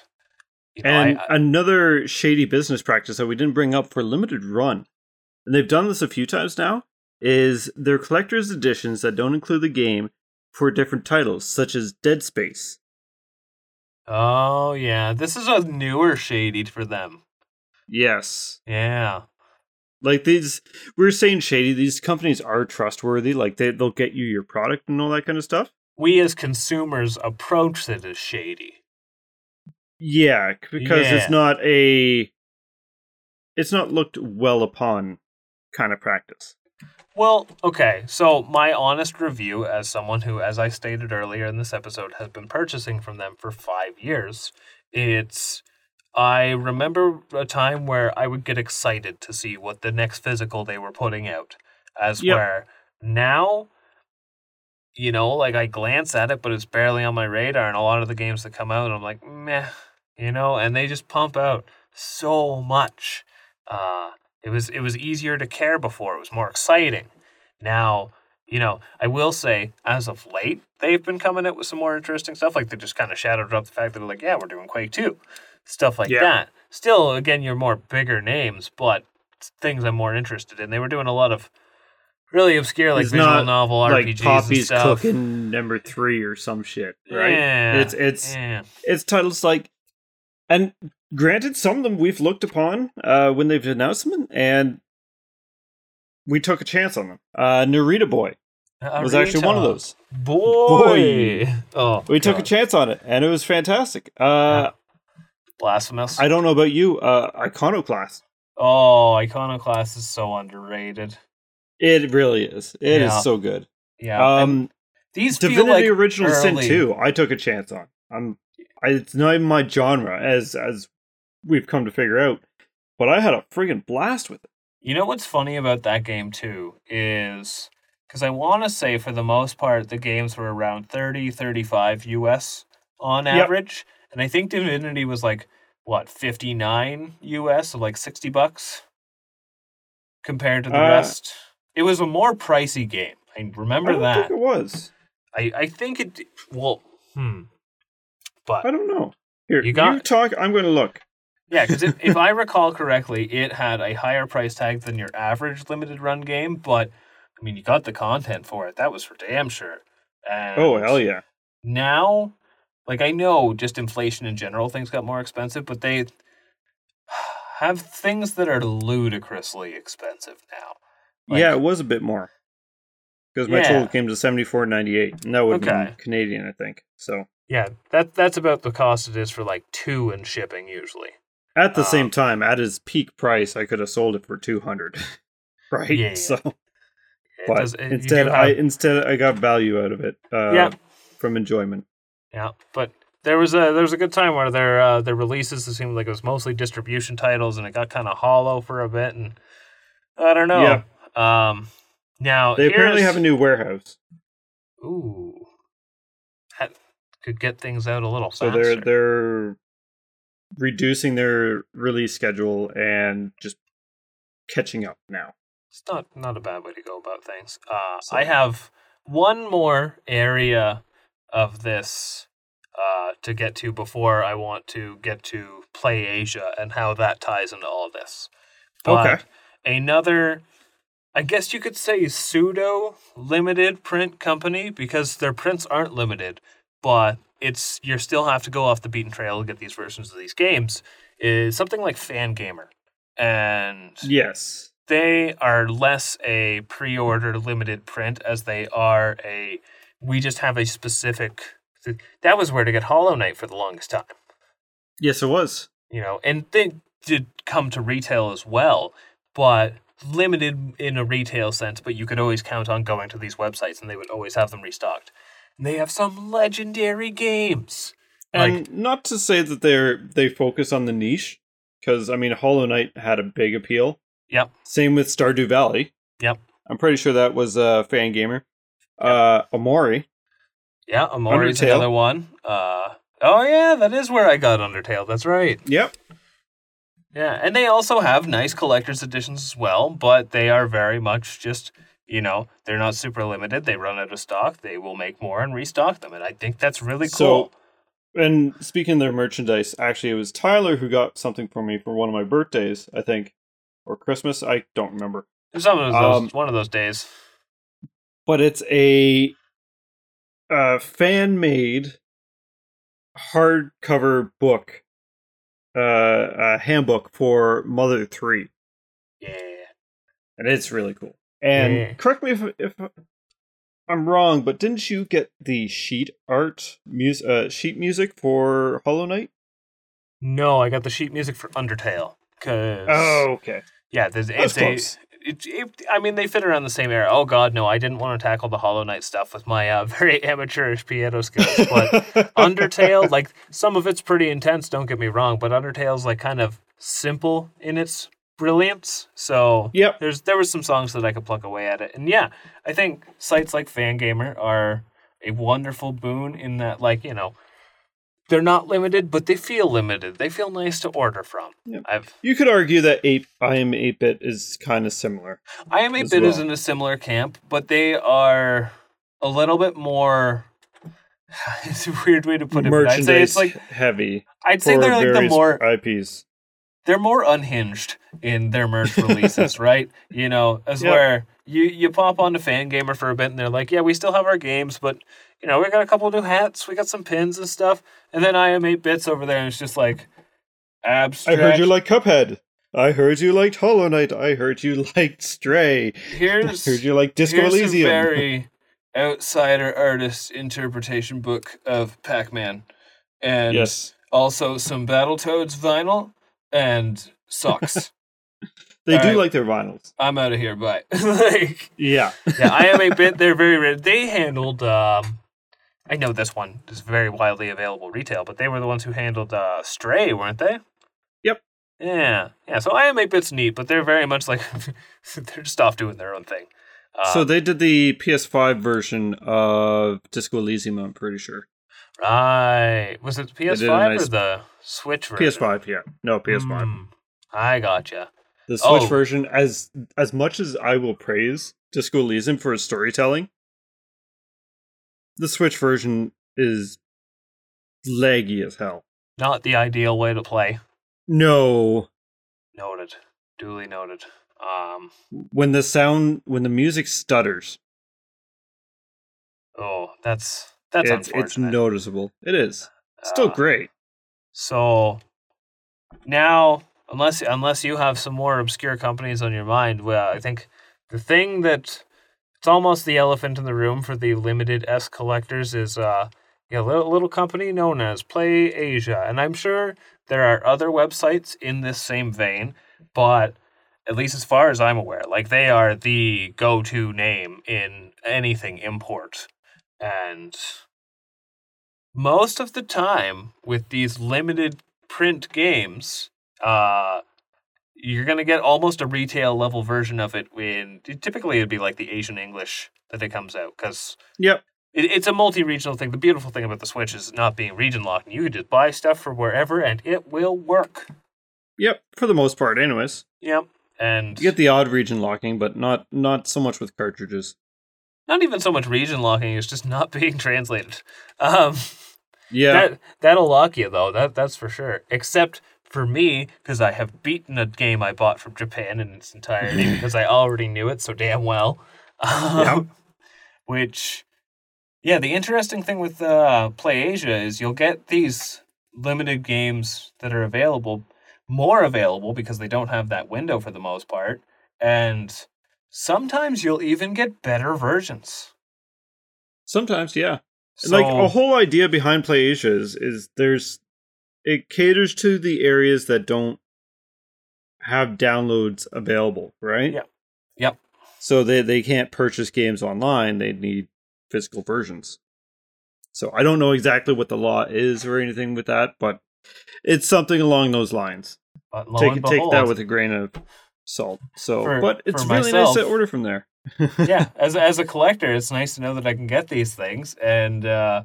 You know, and I, I, another shady business practice that we didn't bring up for limited run, and they've done this a few times now, is their collector's editions that don't include the game for different titles, such as Dead Space. oh yeah, this is a newer shady for them. Yes. Yeah. Like these, we are saying shady. These companies are trustworthy. Like they, they'll get you your product and all that kind of stuff. We as consumers approach it as shady. Yeah, because Yeah. it's not a, it's not looked well upon kind of practice. Well, okay. So, my honest review as someone who, as I stated earlier in this episode, has been purchasing from them for five years, it's. I remember a time where I would get excited to see what the next physical they were putting out. As Yep. where now, you know, like I glance at it, but it's barely on my radar. And a lot of the games that come out, I'm like, meh, you know, and they just pump out so much. Uh, it was it was easier to care before. It was more exciting. Now, you know, I will say, as of late, they've been coming out with some more interesting stuff. Like they just kind of shadowed up the fact that they're like, yeah, we're doing Quake 2. Stuff like Yeah. that. Still, again, you're more bigger names, but things I'm more interested in. They were doing a lot of really obscure, like It's visual novel like RPGs and Poppy's stuff. cooking number three or some shit, right? Yeah, It's it's yeah. it's titles like, and granted, some of them we've looked upon uh, when they've announced them, and we took a chance on them. Uh, Narita Boy was actually one of those. Boy. Oh, We took a chance on it, and it was fantastic. Uh, Blasphemous. I don't know about you, uh, Iconoclast. Oh, Iconoclast is so underrated. It really is. It is Yeah. so good. Yeah. Um, these Divinity like Original Sin 2, I took a chance on. I'm I, it's not even my genre as as we've come to figure out. But I had a friggin' blast with it. You know what's funny about that game too is because I want to say for the most part the games were around 30, 35 US on Yep. average, and I think Divinity was like what 59 US, so like 60 bucks compared to the Uh, rest. It was a more pricey game. I remember I that. think it was. I I think it well, hmm. But I don't know. Here, You you, got- talk. I'm going to look. Yeah, because if, if I recall correctly, it had a higher price tag than your average limited run game, but I mean, you got the content for it. That was for damn sure. Oh, and Oh hell yeah! Now, like I know, just inflation in general, things got more expensive, but they <sighs> have things that are ludicrously expensive now. Like- yeah, it was a bit more because my Yeah. total came to seventy four ninety eight, and that would Okay. be Canadian, I think. So Yeah, that that's about the cost it is for like two and shipping usually. At the Um, same time, at its peak price, I could have sold it for two hundred. <laughs> right. Yeah. So, but does- instead, do I instead I got value out of it. Uh, yeah, from enjoyment. Yeah, but there was a there was a good time where their uh, their releases it seemed like it was mostly distribution titles, and it got kind of hollow for a bit, and I don't know. Yeah. Um, now they apparently have a new warehouse. Ooh, that could get things out a little so faster. they're they're reducing their release schedule and just catching up now. It's not not a bad way to go about things. Uh, so. I have one more area of this uh, to get to before I want to get to Play Asia and how that ties into all this. But okay. Another, I guess you could say, pseudo limited print company because their prints aren't limited, but it's you still have to go off the beaten trail to get these versions of these games. Is something like Fangamer, and yes, they are less a pre-order limited print as they are a. We just have a specific that was where to get Hollow Knight for the longest time. Yes, it was. You know, and they did come to retail as well, but limited in a retail sense. But you could always count on going to these websites, and they would always have them restocked. They have some legendary games. And like, not to say that they're they focus on the niche, because I mean, Hollow Knight had a big appeal. Yep. Same with Stardew Valley. Yep. I'm pretty sure that was a Fangamer. Yep. Uh, Omori yeah, Omori's Undertale. another one. Uh, oh yeah, that is where I got Undertale. That's right. Yep. Yeah, and they also have nice collector's editions as well, but they are very much just, you know, they're not super limited. They run out of stock. They will make more and restock them, and I think that's really cool. So, and speaking of their merchandise, actually, it was Tyler who got something for me for one of my birthdays, I think, or Christmas. I don't remember. Some of those, um, one of those days. But it's a uh, fan made hardcover book, uh, handbook for Mother 3. Yeah. And it's really cool. And yeah. correct me if, if I'm wrong, but didn't you get the sheet art music, uh, sheet music for Hollow Knight? No, I got the sheet music for Undertale. Cause oh, okay. Yeah, there's, it's a it, it, I mean, they fit around the same era. Oh God, no! I didn't want to tackle the Hollow Knight stuff with my uh, <laughs> very amateurish piano skills. But <laughs> Undertale, like some of it's pretty intense. Don't get me wrong, but Undertale's like kind of simple in its brilliance. So yeah, there's there was some songs that I could pluck away at it, and yeah, I think sites like Fangamer are a wonderful boon in that, like you know, they're not limited, but they feel limited. They feel nice to order from. Yep. I've you could argue that eight I am eight bit is kind of similar. I am eight bit well. is in a similar camp, but they are a little bit more. <laughs> it's a weird way to put it. I'd say it's like heavy. I'd say they're like the more IPs. They're more unhinged in their merch releases, <laughs> right? You know, as yep. where you you pop onto Fangamer for a bit, and they're like, "Yeah, we still have our games, but you know, we got a couple new hats, we got some pins and stuff. And then I am eight bits over there, and it's just like abstract. I heard you like Cuphead. I heard you liked Hollow Knight. I heard you <laughs> liked Stray. Here's I heard you like Disco here's Elysium. A very outsider artist interpretation book of Pac-Man, and yes. also some Battletoads vinyl and sucks. <laughs> They All do right. like their vinyls. I'm out of here. Bye. <laughs> like, yeah, yeah. I am a <laughs> bit. They're very. Rare. They handled um, I know this one is very widely available retail, but they were the ones who handled uh, Stray, weren't they? Yep. Yeah, yeah. So I am a bit's neat, but they're very much like they're just off doing their own thing. Um, so they did the PS5 version of Disco Elysium. I'm pretty sure. Right. Was it PS5 nice or the Switch version? PS5. Yeah. No, PS5. Mm, I gotcha. The Switch oh. version, as as much as I will praise Disco Elysium for its storytelling, the Switch version is laggy as hell. Not the ideal way to play. No. Noted. Duly noted. Um when the sound when the music stutters. Oh, that's that's it's, it's noticeable. It is. Still uh, great. So now unless unless you have some more obscure companies on your mind, well, I think the thing that it's almost the elephant in the room for the limited S collectors is uh a little, little company known as Play Asia. And I'm sure there are other websites in this same vein, but at least as far as I'm aware, like they are the go to name in anything import. And most of the time with these limited print games, uh, you're gonna get almost a retail level version of it. When typically it'd be like the Asian English that it comes out because Yep. it, it's a multi-regional thing. The beautiful thing about the Switch is not being region locked. You can just buy stuff from wherever, and it will work. Yep. For the most part, anyways. Yep, and You get the odd region locking, but not not so much with cartridges. Not even so much region locking; it's just not <laughs> being translated. Um, Yeah. That that'll lock you though. That that's for sure. Except for me, because I have beaten a game I bought from Japan in its entirety <laughs> because I already knew it so damn well. Um, Which, yeah, the interesting thing with uh, Play Asia is you'll get these limited games that are available, more available because they don't have that window for the most part, and sometimes you'll even get better versions. Sometimes, yeah. So, like a whole idea behind Play Asia is, is there's it caters to the areas that don't have downloads available, right? Yep. Yep. So they they can't purchase games online; they need physical versions. So I don't know exactly what the law is or anything with that, but it's something along those lines. but take take that with a grain of salt. So, For- but it's really myself- nice to order from there. <laughs> yeah, <laughs> as as a collector, it's nice to know that I can get these things. And uh,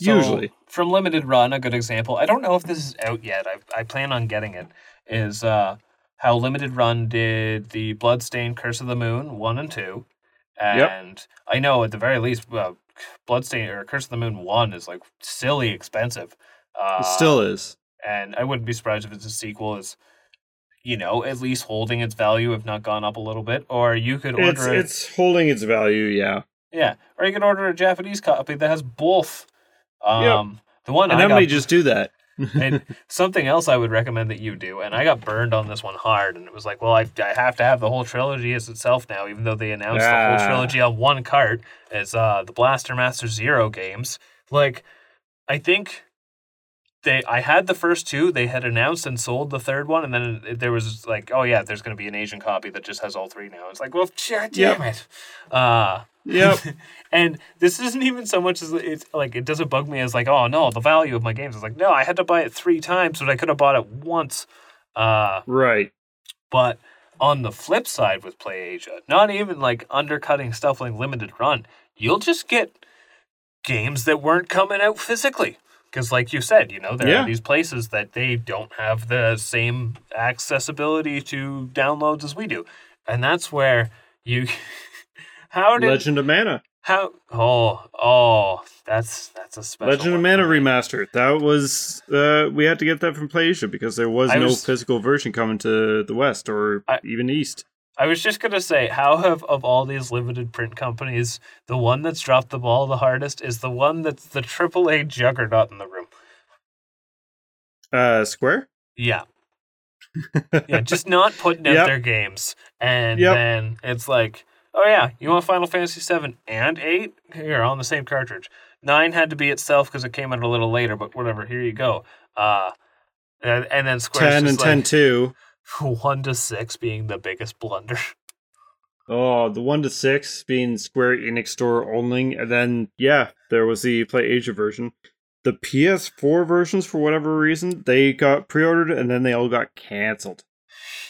so Usually. from limited run, a good example. I don't know if this is out yet. I I plan on getting it. Is uh, how limited run did the Bloodstained Curse of the Moon one and two, Yep. and I know at the very least, uh, Bloodstained or Curse of the Moon one is like silly expensive. Uh, it still is. and I wouldn't be surprised if it's a sequel. Is you know at least holding its value, if not gone up a little bit, or you could order It's it. it's holding its value, yeah. Yeah, or you can order a Japanese copy that has both. Um, the one And I how got, many just do that? <laughs> and something else I would recommend that you do, and I got burned on this one hard, and it was like, well, I, I have to have the whole trilogy as itself now, even though they announced the Ah. whole trilogy on one cart as uh, the Blaster Master Zero games. Like, I think they I had the first two. They had announced and sold the third one, and then it, there was like, oh yeah, there's going to be an Asian copy that just has all three now. It's like, well, god Yep. damn it. Uh, Yep. <laughs> and this isn't even so much as it's like it doesn't bug me as like, oh no, the value of my games. It's like, no, I had to buy it three times, but I could have bought it once. Uh, right. but on the flip side with Play Asia, not even like undercutting stuff like limited run, you'll just get games that weren't coming out physically. Because, like you said, you know, there Yeah. are these places that they don't have the same accessibility to downloads as we do. And that's where you. <laughs> How did. Legend of Mana. How. Oh, oh, that's that's a special. Legend of Mana remastered. That was uh we had to get that from PlayAsia because there was I no was- physical version coming to the west or I- even east. I was just gonna say, how have of all these limited print companies, the one that's dropped the ball the hardest is the one that's the AAA juggernaut in the room. Uh Square? Yeah, <laughs> yeah, just not putting out Yep. their games, and Yep. then it's like, oh yeah, you want Final Fantasy seven and eight here on the same cartridge. Nine had to be itself because it came out a little later, but whatever. Here you go. Uh, and, and then Square 10 and just 10 like, 2. <laughs> one to six being the biggest blunder. Oh, the 1 to 6 being Square Enix store only and then yeah, there was the Play Asia version. The PS4 versions for whatever reason, they got pre-ordered and then they all got canceled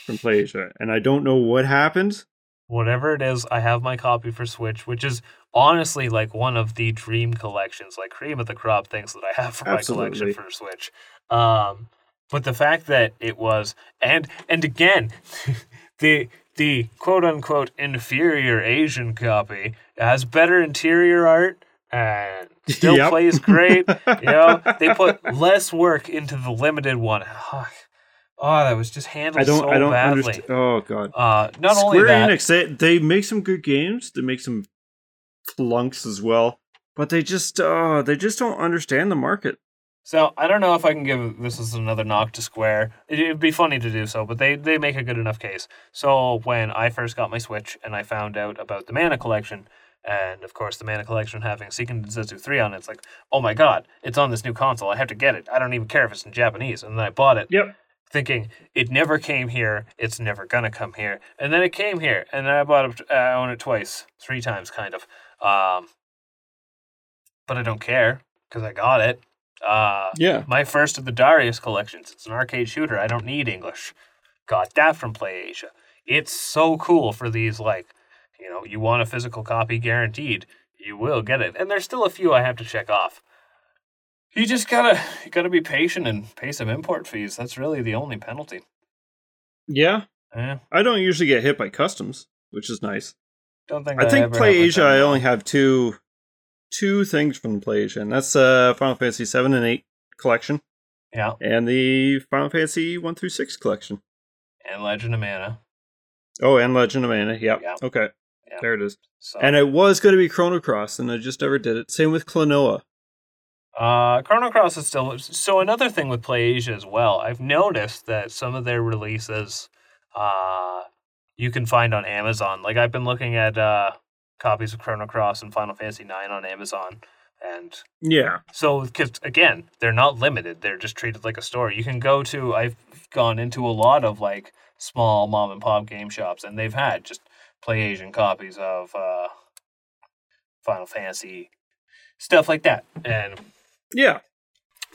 from Play Asia, And I don't know what happened. whatever it is, I have my copy for Switch, which is honestly like one of the dream collections, like cream of the crop things that I have for my collection for Switch. Um, but the fact that it was, and and again, <laughs> the the quote unquote inferior Asian copy has better interior art and <laughs> still Yep. plays great. You know, <laughs> they put less work into the limited one. Oh, that was just handled I don't so I don't badly. understand. Oh god. Uh, not Square only that, Enix, they, they make some good games. They make some flunks as well, but they just uh they just don't understand the market. So I don't know if I can give this as another knock to Square. It, it'd be funny to do so, but they they make a good enough case. So when I first got my Switch and I found out about the Mana Collection, and of course the Mana Collection having Seiken Densetsu three on it, it's like, oh my god, it's on this new console. I have to get it. I don't even care if it's in Japanese. And then I bought it, Yep. thinking it never came here. It's never gonna come here. And then it came here, and then I bought it. uh, I own it twice, three times, kind of. Um, but I don't care. because I got it. Uh, Yeah. my first of the Darius collections. It's an arcade shooter. I don't need English. Got that from Play Asia. It's so cool for these like, you know, you want a physical copy guaranteed. You will get it. And there's still a few I have to check off. You just gotta you gotta be patient and pay some import fees. That's really the only penalty. Yeah. Yeah. I don't usually get hit by customs, which is nice. Don't think I think ever Play have Asia. I only have two, two things from Play Asia, and that's uh Final Fantasy seven and eight collection, Yeah. and the Final Fantasy one through six collection. And Legend of Mana. Oh, and Legend of Mana. Yep. Yeah. Okay. Yeah. There it is. So And it was going to be Chrono Cross, and I just never did it. Same with Klonoa. Uh, Chrono Cross is still so. Another thing with PlayAsia as well, I've noticed that some of their releases, uh, you can find on Amazon. Like I've been looking at uh copies of Chrono Cross and Final Fantasy Nine on Amazon, and Yeah. so because again, they're not limited; they're just treated like a store. You can go to. I've gone into a lot of like small mom and pop game shops, and they've had just Play Asian copies of uh, Final Fantasy stuff like that, and Yeah.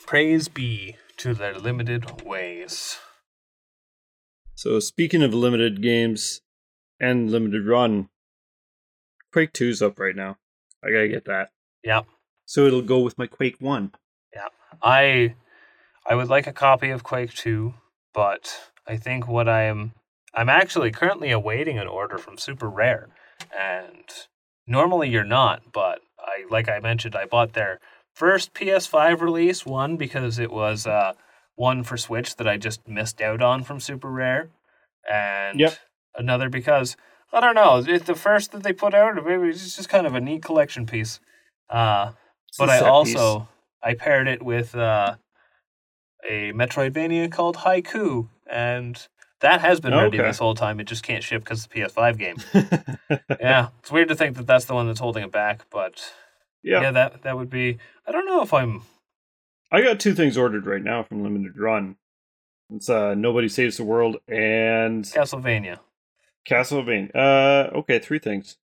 Praise be to their limited ways. So speaking of limited games and limited run, Quake 2's up right now. I gotta get that. Yep. So it'll go with my Quake 1. Yeah. I I would like a copy of Quake 2, but I think what I am I'm actually currently awaiting an order from Super Rare. And normally you're not, but I like I mentioned I bought their first PS5 release one because it was uh one for Switch that I just missed out on from Super Rare. And Yep. another because I don't know, it's the first that they put out, or maybe it's just kind of a neat collection piece. Uh but I also piece. I paired it with uh, a Metroidvania called Haiku, and that has been ready Okay. this whole time. It just can't ship because it's a PS5 game. <laughs> yeah, it's weird to think that that's the one that's holding it back, but yeah. yeah, that that would be. I don't know if I'm. I got two things ordered right now from Limited Run. It's uh Nobody Saves the World and Castlevania. Castlevania. Uh okay, three things.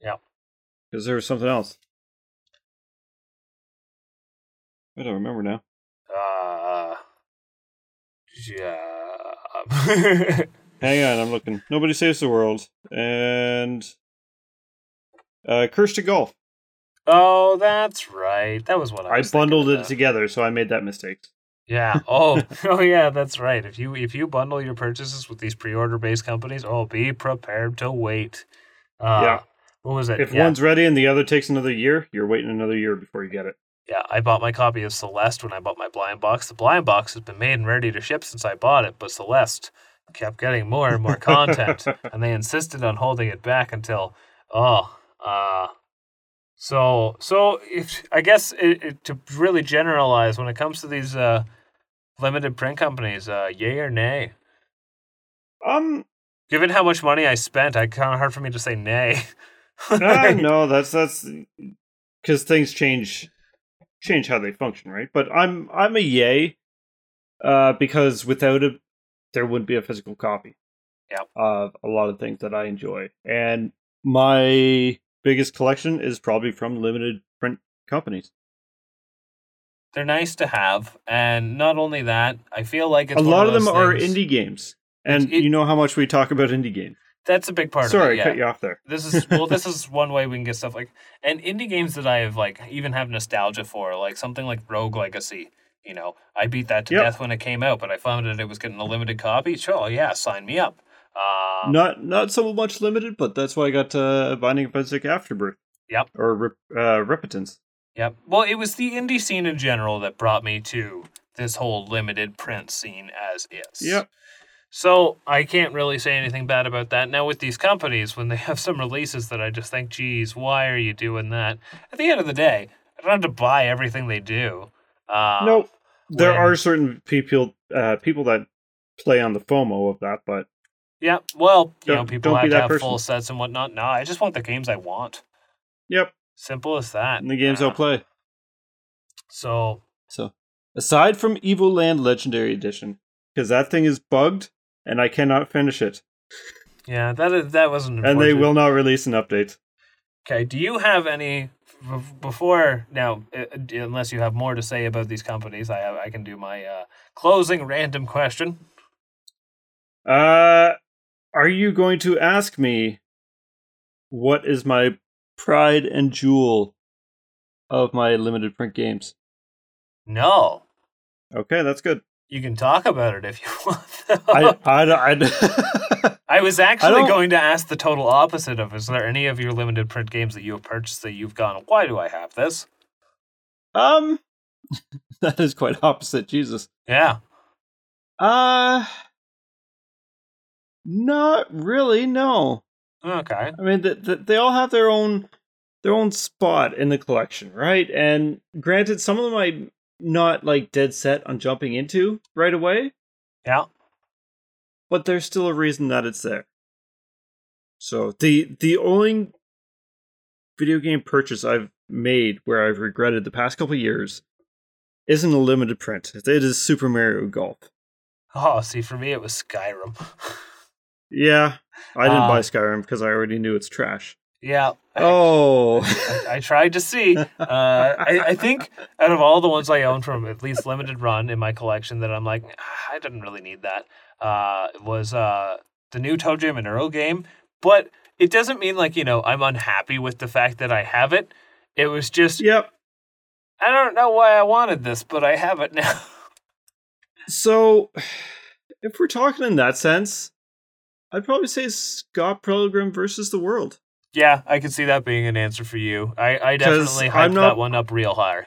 Yeah. Because there was something else. I don't remember now. Uh, yeah. <laughs> Hang on, I'm looking. Nobody Saves the World and uh Cursed to Golf. oh, that's right. That was what I. I bundled it together, so I made that mistake. Yeah. Oh, <laughs> oh yeah, that's right. If you if you bundle your purchases with these pre-order based companies, oh, be prepared to wait. Uh, Yeah. What was it? If yeah. one's ready and the other takes another year, you're waiting another year before you get it. yeah, I bought my copy of Celeste when I bought my blind box. The blind box has been made and ready to ship since I bought it, but Celeste kept getting more and more content, <laughs> and they insisted on holding it back until oh, uh so so if I guess it, it, to really generalize when it comes to these uh limited print companies, uh yay or nay? um, Given how much money I spent, I kind of hard for me to say nay. <laughs> uh, no, that's that's because things change change how they function, right? But I'm I'm a yay, uh, because without it, there wouldn't be a physical copy. Yep. Of a lot of things that I enjoy, and my biggest collection is probably from limited print companies. They're nice to have, and not only that, I feel like it's a lot of them are indie games, and It- you know how much we talk about indie games. That's a big part Sorry, of it. I Yeah. cut you off there. This is well, this <laughs> is one way we can get stuff like and indie games that I have like even have nostalgia for, like something like Rogue Legacy. You know, I beat that to Yep. death when it came out, but I found that it was getting a limited copy. Sure, yeah, sign me up. Uh, not not so much limited, but that's why I got uh, Binding of Isaac Afterbirth. Yep. Or uh, Repentance. Yep. Well, it was the indie scene in general that brought me to this whole limited print scene as is. Yep. So I can't really say anything bad about that. Now with these companies, when they <laughs> have some releases that I just think, geez, why are you doing that? At the end of the day, I don't have to buy everything they do. Uh, no, there when- are certain people uh, people that play on the FOMO of that, but Yeah. Well, you know, Don't- people don't have to have person. full sets and whatnot. No, I just want the games I want. yep, Simple as that. and the games Uh, I'll play. So So aside from Evoland Legendary Edition, because that thing is bugged and I cannot finish it, yeah, that is, that wasn't. and they will not release an update. Okay. Do you have any before now, uh, unless you have more to say about these companies, I have, I can do my uh, closing random question. Uh, are you going to ask me what is my pride and jewel of my limited print games? No, Okay, that's good. you can talk about it if you <laughs> want. I, I, I, <laughs> I was actually don't- going to ask the total opposite of is there any of your limited print games that you have purchased that you've gone, why do I have this? um, <laughs> that is quite opposite. Jesus. Yeah. Uh, not really. No. Okay. I mean, th th they all have their own their own spot in the collection, right? And granted, some of them I'm not like dead set on jumping into right away, Yeah. but there's still a reason that it's there. So the the only video game purchase I've made where I've regretted the past couple years isn't a limited print. It is Super Mario Golf. Oh, see, for me, it was Skyrim. <laughs> Yeah, I didn't Uh, buy Skyrim because I already knew it's trash. yeah. I- Oh, I, I tried to see. Uh, I, I think out of all the ones I own from at least limited run in my collection, that I'm like, "Ah, I didn't really need that. Uh, was uh, the new Toe Jam and Earl game, but it doesn't mean like you know I'm unhappy with the fact that I have it. It was just yep. I don't know why I wanted this, but I have it now. <laughs> So, if we're talking in that sense, I'd probably say Scott Pilgrim versus the World. yeah, I could see that being an answer for you. I, I definitely hyped not- that one up real high.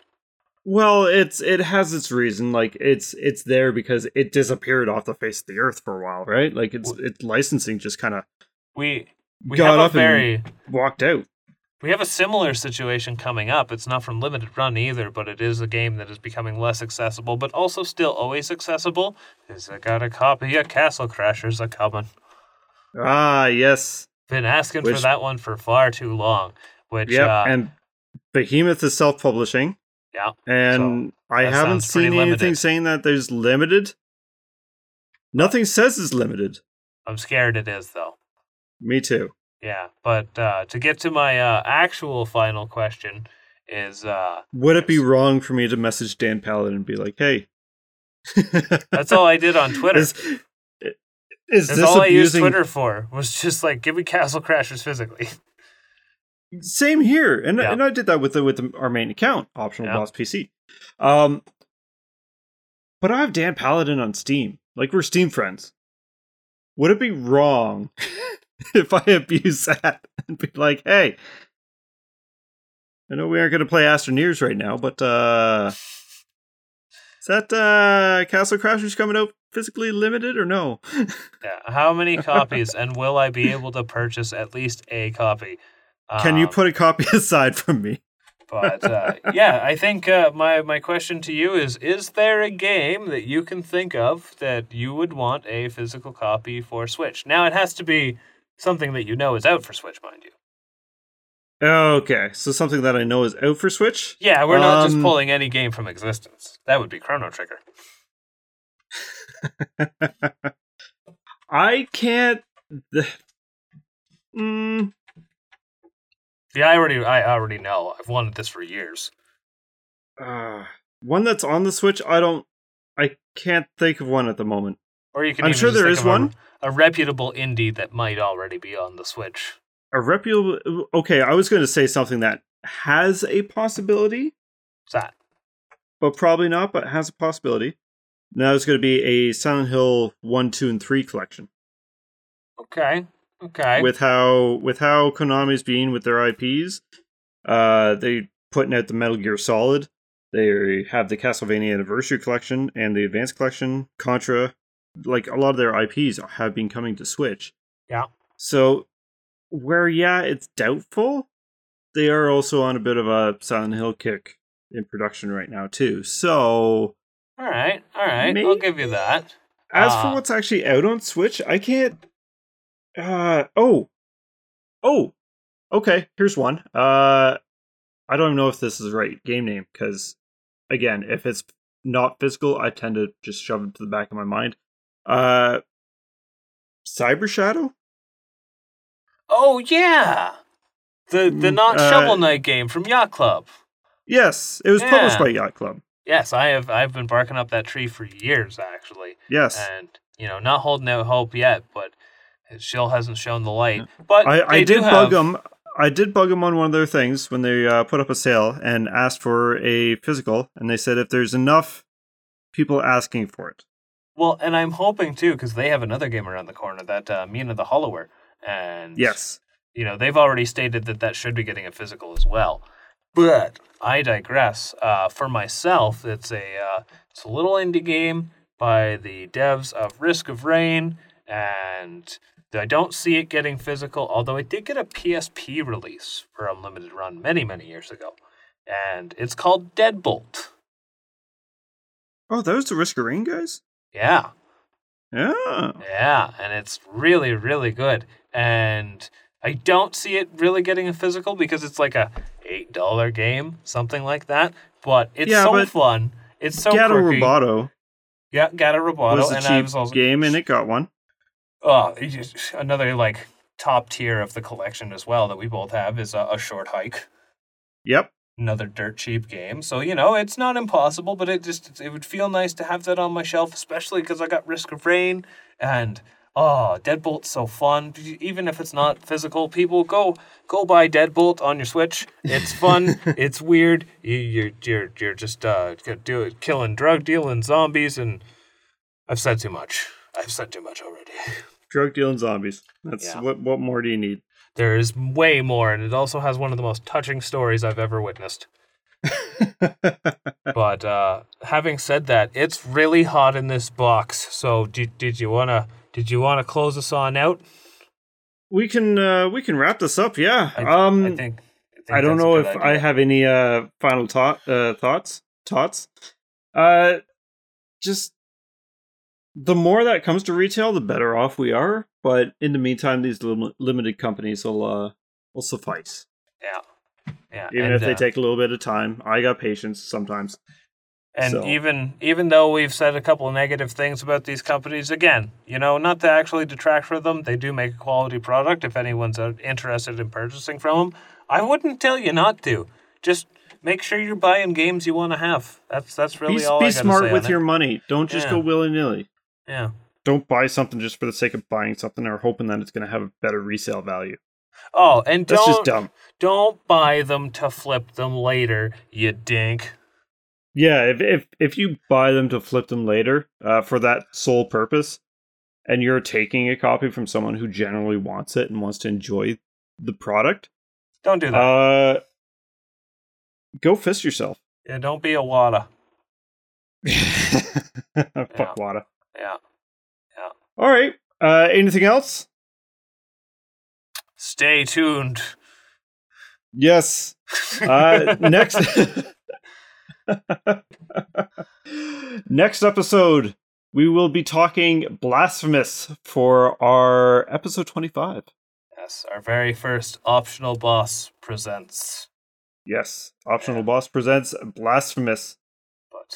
Well, it's it has its reason. Like it's it's there because it disappeared off the face of the earth for a while, right? Like it's it's licensing just kind of We we got have up a very and walked out. We have a similar situation coming up. It's not from limited run either, but it is a game that is becoming less accessible, but also still always accessible. Is I got a copy of Castle Crashers a coming. Ah, yes, Been asking for that one for far too long. Which yeah, uh, and Behemoth is self-publishing, yeah, and I haven't seen anything limited. saying that there's limited. Nothing says it's limited. I'm scared it is though. Me too. Yeah, but uh, to get to my uh, actual final question is uh, Would it be wrong for me to message Dan Paladin and be like, "Hey"? that's all I did on <laughs> Twitter. Is, is That's this all I used? Twitter for. Was just like give me Castle Crashers physically. <laughs> Same here, and Yeah. and I did that with the with the, our main account, optional Yeah. boss PC. Um, but I have Dan Paladin on Steam. Like we're Steam friends. Would it be wrong <laughs> if I abuse that <laughs> and be like, "Hey, I know we aren't going to play Astroneers right now, but uh, is that uh, Castle Crashers coming out physically limited or no?" <laughs> Yeah. How many copies, and will I be able to purchase at least a copy? Can you Um, put a copy <laughs> aside from me? But uh, yeah, I think uh, my my question to you is: Is there a game that you can think of that you would want a physical copy for Switch? Now it has to be something that you know is out for Switch, mind you. Okay, so something that I know is out for Switch. Yeah, we're not just Um, pulling any game from existence. That would be Chrono Trigger. <laughs> I can't. Mm, See, I already I already know. I've wanted this for years. uh, one that's on the Switch. I don't. I can't think of one at the moment. Or you can. I'm sure just there is a- one. a reputable indie that might already be on the Switch. A reputable. Okay, I was going to say something that has a possibility, What's that? but probably not. But has a possibility. Now it's going to be a Silent Hill one, two, and three collection. Okay. Okay. with how with how Konami's being with their IPs. Uh, they putting out the Metal Gear Solid. They have the Castlevania Anniversary Collection and the Advanced Collection. Contra, like a lot of their IPs have been coming to Switch. Yeah. So, where yeah, it's doubtful. They are also on a bit of a Silent Hill kick in production right now too. So, all right. All right. Maybe- I'll give you that. as Ah. for what's actually out on Switch, I can't. Uh oh, oh, okay. Here's one. Uh, I don't even know if this is the right game name because, again, if it's not physical, I tend to just shove it to the back of my mind. Uh, Cyber Shadow. Oh yeah. The the not uh, Shovel Knight game from Yacht Club. Yes, it was published by Yacht Club. Yes, I have I've been barking up that tree for years actually. Yes, And you know, not holding out hope yet, but it still hasn't shown the light. But I, I did have, bug them. I did bug them on one of their things when they uh, put up a sale and asked for a physical, and they said if there's enough people asking for it. Well, and I'm hoping too, because they have another game around the corner, that uh, Mina the Hollower, and Yes. you know they've already stated that that should be getting a physical as well. But I digress. Uh, for myself, it's a uh, it's a little indie game by the devs of Risk of Rain, and I don't see it getting physical. Although it did get a PSP release for Unlimited Run many many years ago, and it's called Deadbolt. Oh, those the Risk of Rain guys. Yeah. Yeah. Yeah, and it's really, really good. And I don't see it really getting a physical because it's like a eight dollar game, something like that. But it's Yeah, so but fun. It's so Gato quirky. Roboto Yeah, Gato Roboto, was a cheap also game, and it got one. oh, another like top tier of the collection as well that we both have is a, a short hike. Yep. Another dirt cheap game, so you know it's not impossible, but it just it would feel nice to have that on my shelf, especially because I got Risk of Rain and oh, Deadbolt's so fun. Even if it's not physical, people go go buy Deadbolt on your Switch. It's fun. <laughs> it's weird. You, you're you're you're just uh do killing drug dealing zombies, and I've said too much. I've said too much already. <laughs> Drug dealing zombies. That's Yeah. what. What more do you need? There is way more, and it also has one of the most touching stories I've ever witnessed. <laughs> But uh, having said that, it's really hot in this box. So did did you wanna did you wanna close us on out? we can. Uh, we can wrap this up. Yeah. I, um. I think. I, think I don't know if idea. I have any uh final thought uh thoughts thoughts. Uh just the more that comes to retail, the better off we are. But in the meantime, these lim- limited companies will uh will suffice. Yeah, yeah. Even and, if they uh, take a little bit of time. I got patience sometimes. And So- even even though we've said a couple of negative things about these companies, again, you know, not to actually detract from them, they do make a quality product. If anyone's uh, interested in purchasing from them, I wouldn't tell you not to. Just make sure you're buying games you want to have. That's that's really be all be I smart say with on your It. money. Don't just Yeah. go willy nilly. Yeah. Don't buy something just for the sake of buying something or hoping that it's going to have a better resale value. Oh, and That's don't just dumb. don't buy them to flip them later, you dink. Yeah, if if if you buy them to flip them later uh, for that sole purpose, and you're taking a copy from someone who generally wants it and wants to enjoy the product, Don't do that. uh, go fist yourself. yeah, don't be a wada. <laughs> Fuck Wada. Yeah. Yeah. All right. Uh, anything else? Stay tuned. Yes. <laughs> Uh, next. <laughs> next episode, we will be talking blasphemous for our episode twenty-five. Yes, our very first optional boss presents. Yes, Optional Boss presents Blasphemous.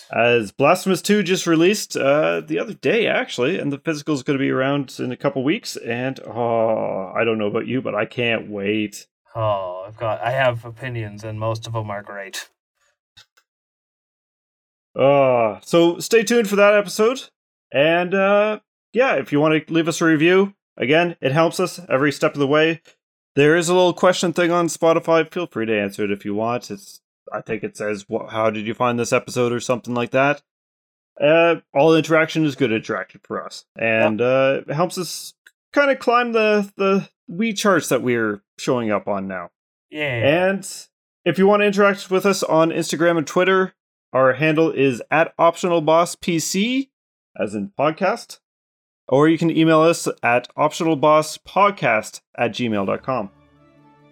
But As Blasphemous 2 just released uh, the other day, actually, and the physical is going to be around in a couple weeks. And oh, I don't know about you, but I can't wait. oh, I've got I have opinions and most of them are great. Uh, so stay tuned for that episode. And uh, yeah, if you want to leave us a review, again, it helps us every step of the way. There is a little question thing on Spotify. Feel free to answer it if you want. It's I think it says, How did you find this episode?" or something like that. Uh, all interaction is good interaction for us, and uh, it helps us kind of climb the the wee charts that we're showing up on now. Yeah. And if you want to interact with us on Instagram and Twitter, our handle is at optionalbosspc, as in podcast. Or you can email us at optionalbosspodcast at gmail.com.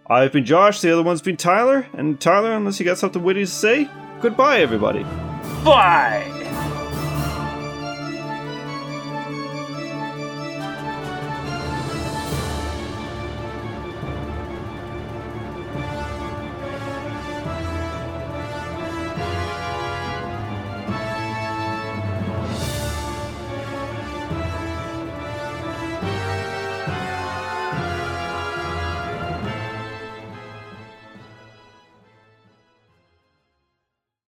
I've been Josh, the other one's been Tyler, and Tyler, unless you got something witty to say, goodbye, everybody. Bye.